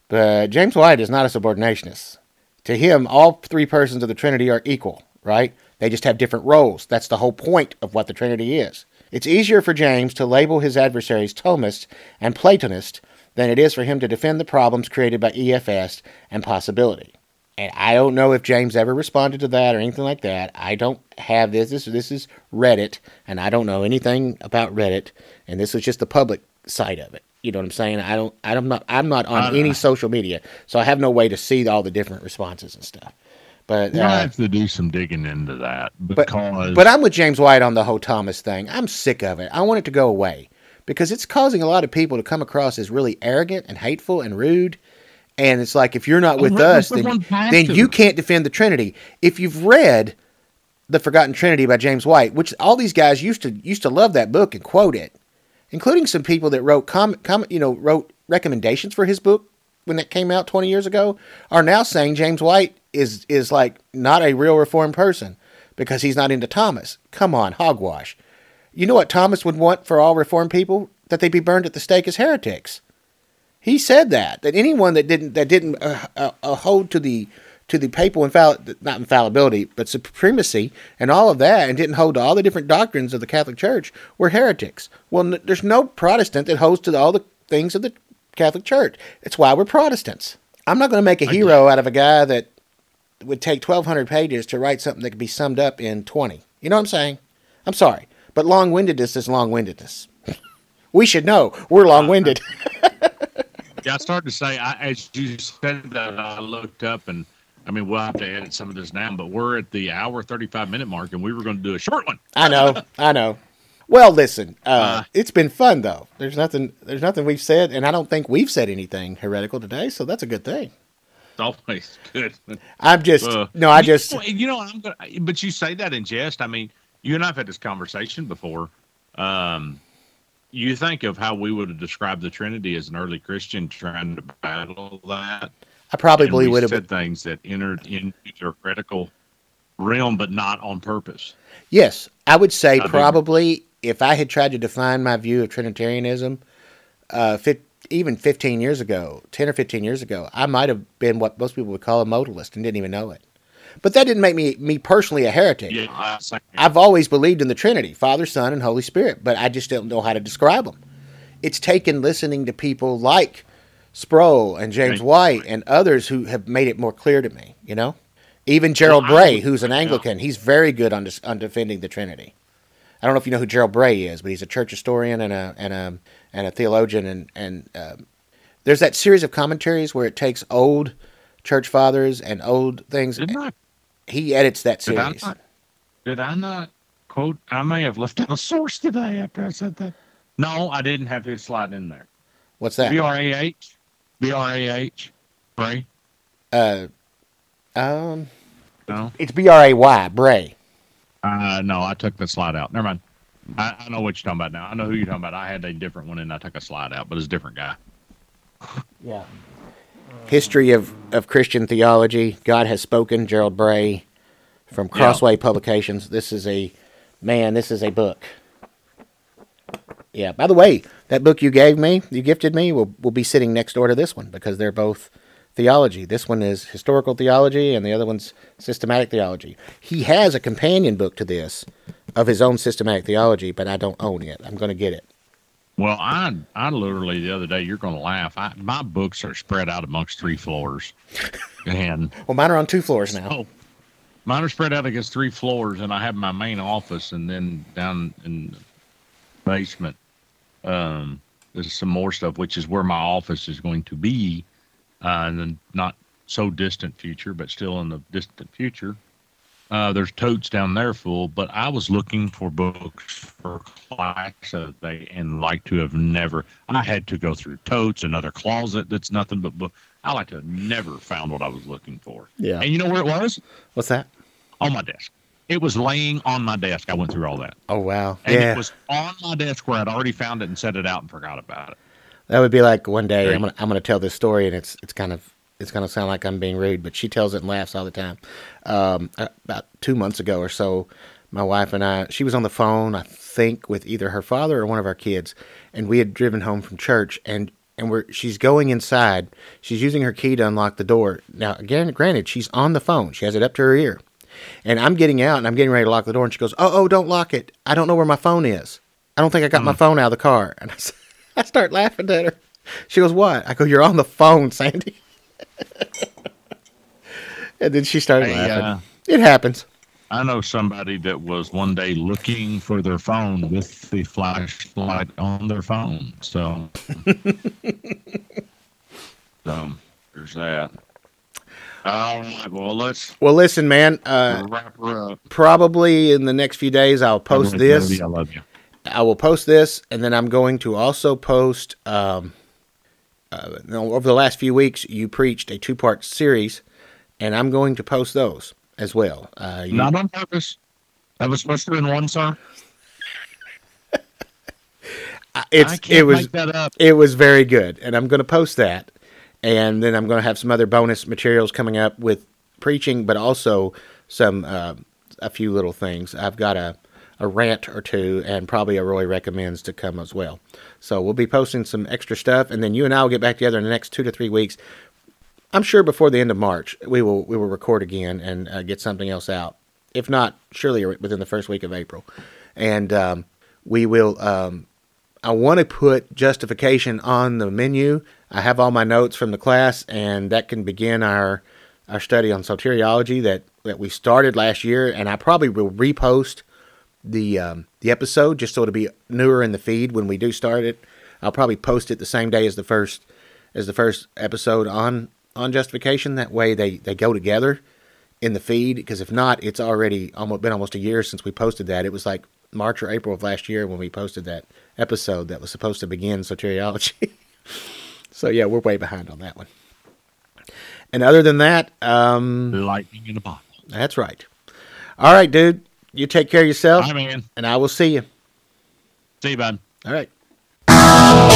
but James White is not a subordinationist. To him, all three persons of the Trinity are equal, right? They just have different roles. That's the whole point of what the Trinity is. It's easier for James to label his adversaries Thomist and Platonist than it is for him to defend the problems created by EFS and possibility. And I don't know if James ever responded to that or anything like that. I don't have this. This, this is Reddit, and I don't know anything about Reddit. And this is just the public side of it. You know what I'm saying? I don't. I'm not. I'm not on any social media, so I have no way to see all the different responses and stuff. But You uh, have to do some digging into that but because but I'm with James White on the whole Thomas thing. I'm sick of it. I want it to go away because it's causing a lot of people to come across as really arrogant and hateful and rude. And it's like if you're not with us, then, then to. you can't defend the Trinity. If you've read The Forgotten Trinity by James White, which all these guys used to used to love that book and quote it, including some people that wrote com, com you know wrote recommendations for his book when it came out 20 years ago, are now saying James White is is like not a real reformed person because he's not into Thomas. Come on, hogwash. You know what Thomas would want for all reformed people? That they be burned at the stake as heretics. He said that that anyone that didn't that didn't uh, uh, uh, hold to the to the papal infall not infallibility but supremacy and all of that and didn't hold to all the different doctrines of the Catholic Church were heretics. Well, n- there's no Protestant that holds to all the things of the Catholic Church. It's why we're Protestants. I'm not going to make a hero out of a guy that would take 1,200 pages to write something that could be summed up in 20. You know what I'm saying? I'm sorry, but long-windedness is long-windedness. we should know we're long-winded. Yeah, I started to say, I, as you said that, I looked up and I mean, we'll have to edit some of this down, but we're at the hour 35 minute mark and we were going to do a short one. I know, I know. Well, listen, uh, Uh, it's been fun though. There's nothing, there's nothing we've said, and I don't think we've said anything heretical today, so that's a good thing. Always good. I'm just, Uh, no, I you just, know, you know, I'm gonna, but you say that in jest. I mean, you and I've had this conversation before. Um, you think of how we would have described the Trinity as an early Christian trying to battle that. I probably and believe we would have. said things that entered into their critical realm, but not on purpose. Yes, I would say I think- probably if I had tried to define my view of Trinitarianism, uh, fit, even 15 years ago, 10 or 15 years ago, I might have been what most people would call a modalist and didn't even know it. But that didn't make me me personally a heretic. Yeah, I was like, I've always believed in the Trinity, Father, Son, and Holy Spirit, but I just don't know how to describe them. It's taken listening to people like Sproul and James White and others who have made it more clear to me, you know? Even Gerald Bray, who's an. Anglican, he's very good on, on defending the Trinity. I don't know if you know who Gerald Bray is, but he's a church historian and a and a and a theologian, and and um, there's that series of commentaries where it takes old church fathers and old things. I, He edits that did I series. not, did I not quote? I may have left out a source today after I said that. No, I didn't have his slide in there. What's that? B R A H, B R A H, Bray. Uh, um, No, it's B R A Y, Bray. Uh, no, I took the slide out. Never mind. I, I know what you're talking about now. I know who you're talking about. I had a different one and I took a slide out, but it's a different guy. Yeah. History of, of Christian Theology. God Has Spoken, Gerald Bray from Yeah. Crossway Publications. This is a, man, this is a book. Yeah, by the way, that book you gave me, you gifted me, will, will be sitting next door to this one because they're both theology. This one is historical theology and the other one's systematic theology. He has a companion book to this of his own systematic theology, but I don't own it. I'm going to get it. Well, I I literally the other day you're going to laugh. I, my books are spread out amongst three floors, and Well, mine are on two floors now. oh, mine are spread out against three floors, and I have my main office, and then down in the basement, um, there's some more stuff, which is where my office is going to be, uh, in the not so distant future, but still in the distant future. Uh, there's totes down there full, but I was looking for books for class the other day and like to have never. I had to go through totes, another closet that's nothing but book. I like to have never found what I was looking for. Yeah. And you know where it was? What's that? On my desk. It was laying on my desk. I went through all that. Oh, wow. And yeah. it was on my desk where I'd already found it and set it out and forgot about it. That would be like one day Right. I'm gonna I'm gonna tell this story and it's it's kind of it's gonna sound like I'm being rude, but she tells it and laughs all the time. Um, about two months ago or so, my wife and I she was on the phone I think with either her father or one of our kids, and we had driven home from church and and we're she's going inside. She's using her key to unlock the door. Now, again, granted, she's on the phone. She has it up to her ear. And I'm getting out and I'm getting ready to lock the door and she goes, "Oh, oh, don't lock it. I don't know where my phone is. I don't think I got my phone out of the car." And I, s- I start laughing at her. She goes, "What?" I go, "You're on the phone, Sandy." and then she started Hey, laughing. uh, it happens. I know somebody that was one day looking for their phone with the flashlight on their phone. So, so there's that. All right. Well, let's Well, listen, man. Uh, wrap her up. probably in the next few days, I'll post this. I love you. I will post this, and then I'm going to also post. Um, uh, over the last few weeks, you preached a two-part series, and I'm going to post those as well. Uh, you- Not on purpose. That was supposed to be in one, sir. It's I can't it was make that up. it was very good, and I'm going to post that, and then I'm going to have some other bonus materials coming up with preaching, but also some uh, a few little things. I've got a a rant or two, and probably a Roy recommends to come as well. So we'll be posting some extra stuff, and then you and I will get back together in the next two to three weeks. I'm sure before the end of March we will we will record again and uh, get something else out. If not, surely within the first week of April, and um, we will. Um, I want to put justification on the menu. I have all my notes from the class, and that can begin our our study on soteriology that that we started last year. And I probably will repost the um, the episode just so it'll be newer in the feed when we do start it. I'll probably post it the same day as the first as the first episode on on justification. That way they they go together in the feed because if not, it's already almost been almost a year since we posted that. It was like March or April of last year when we posted that episode that was supposed to begin soteriology. so yeah, we're way behind on that one. And other than that, um, Lightning in a bottle. that's right. All right, dude. You take care of yourself. Bye, man. And I will see you. See you, bud. All right. Oh,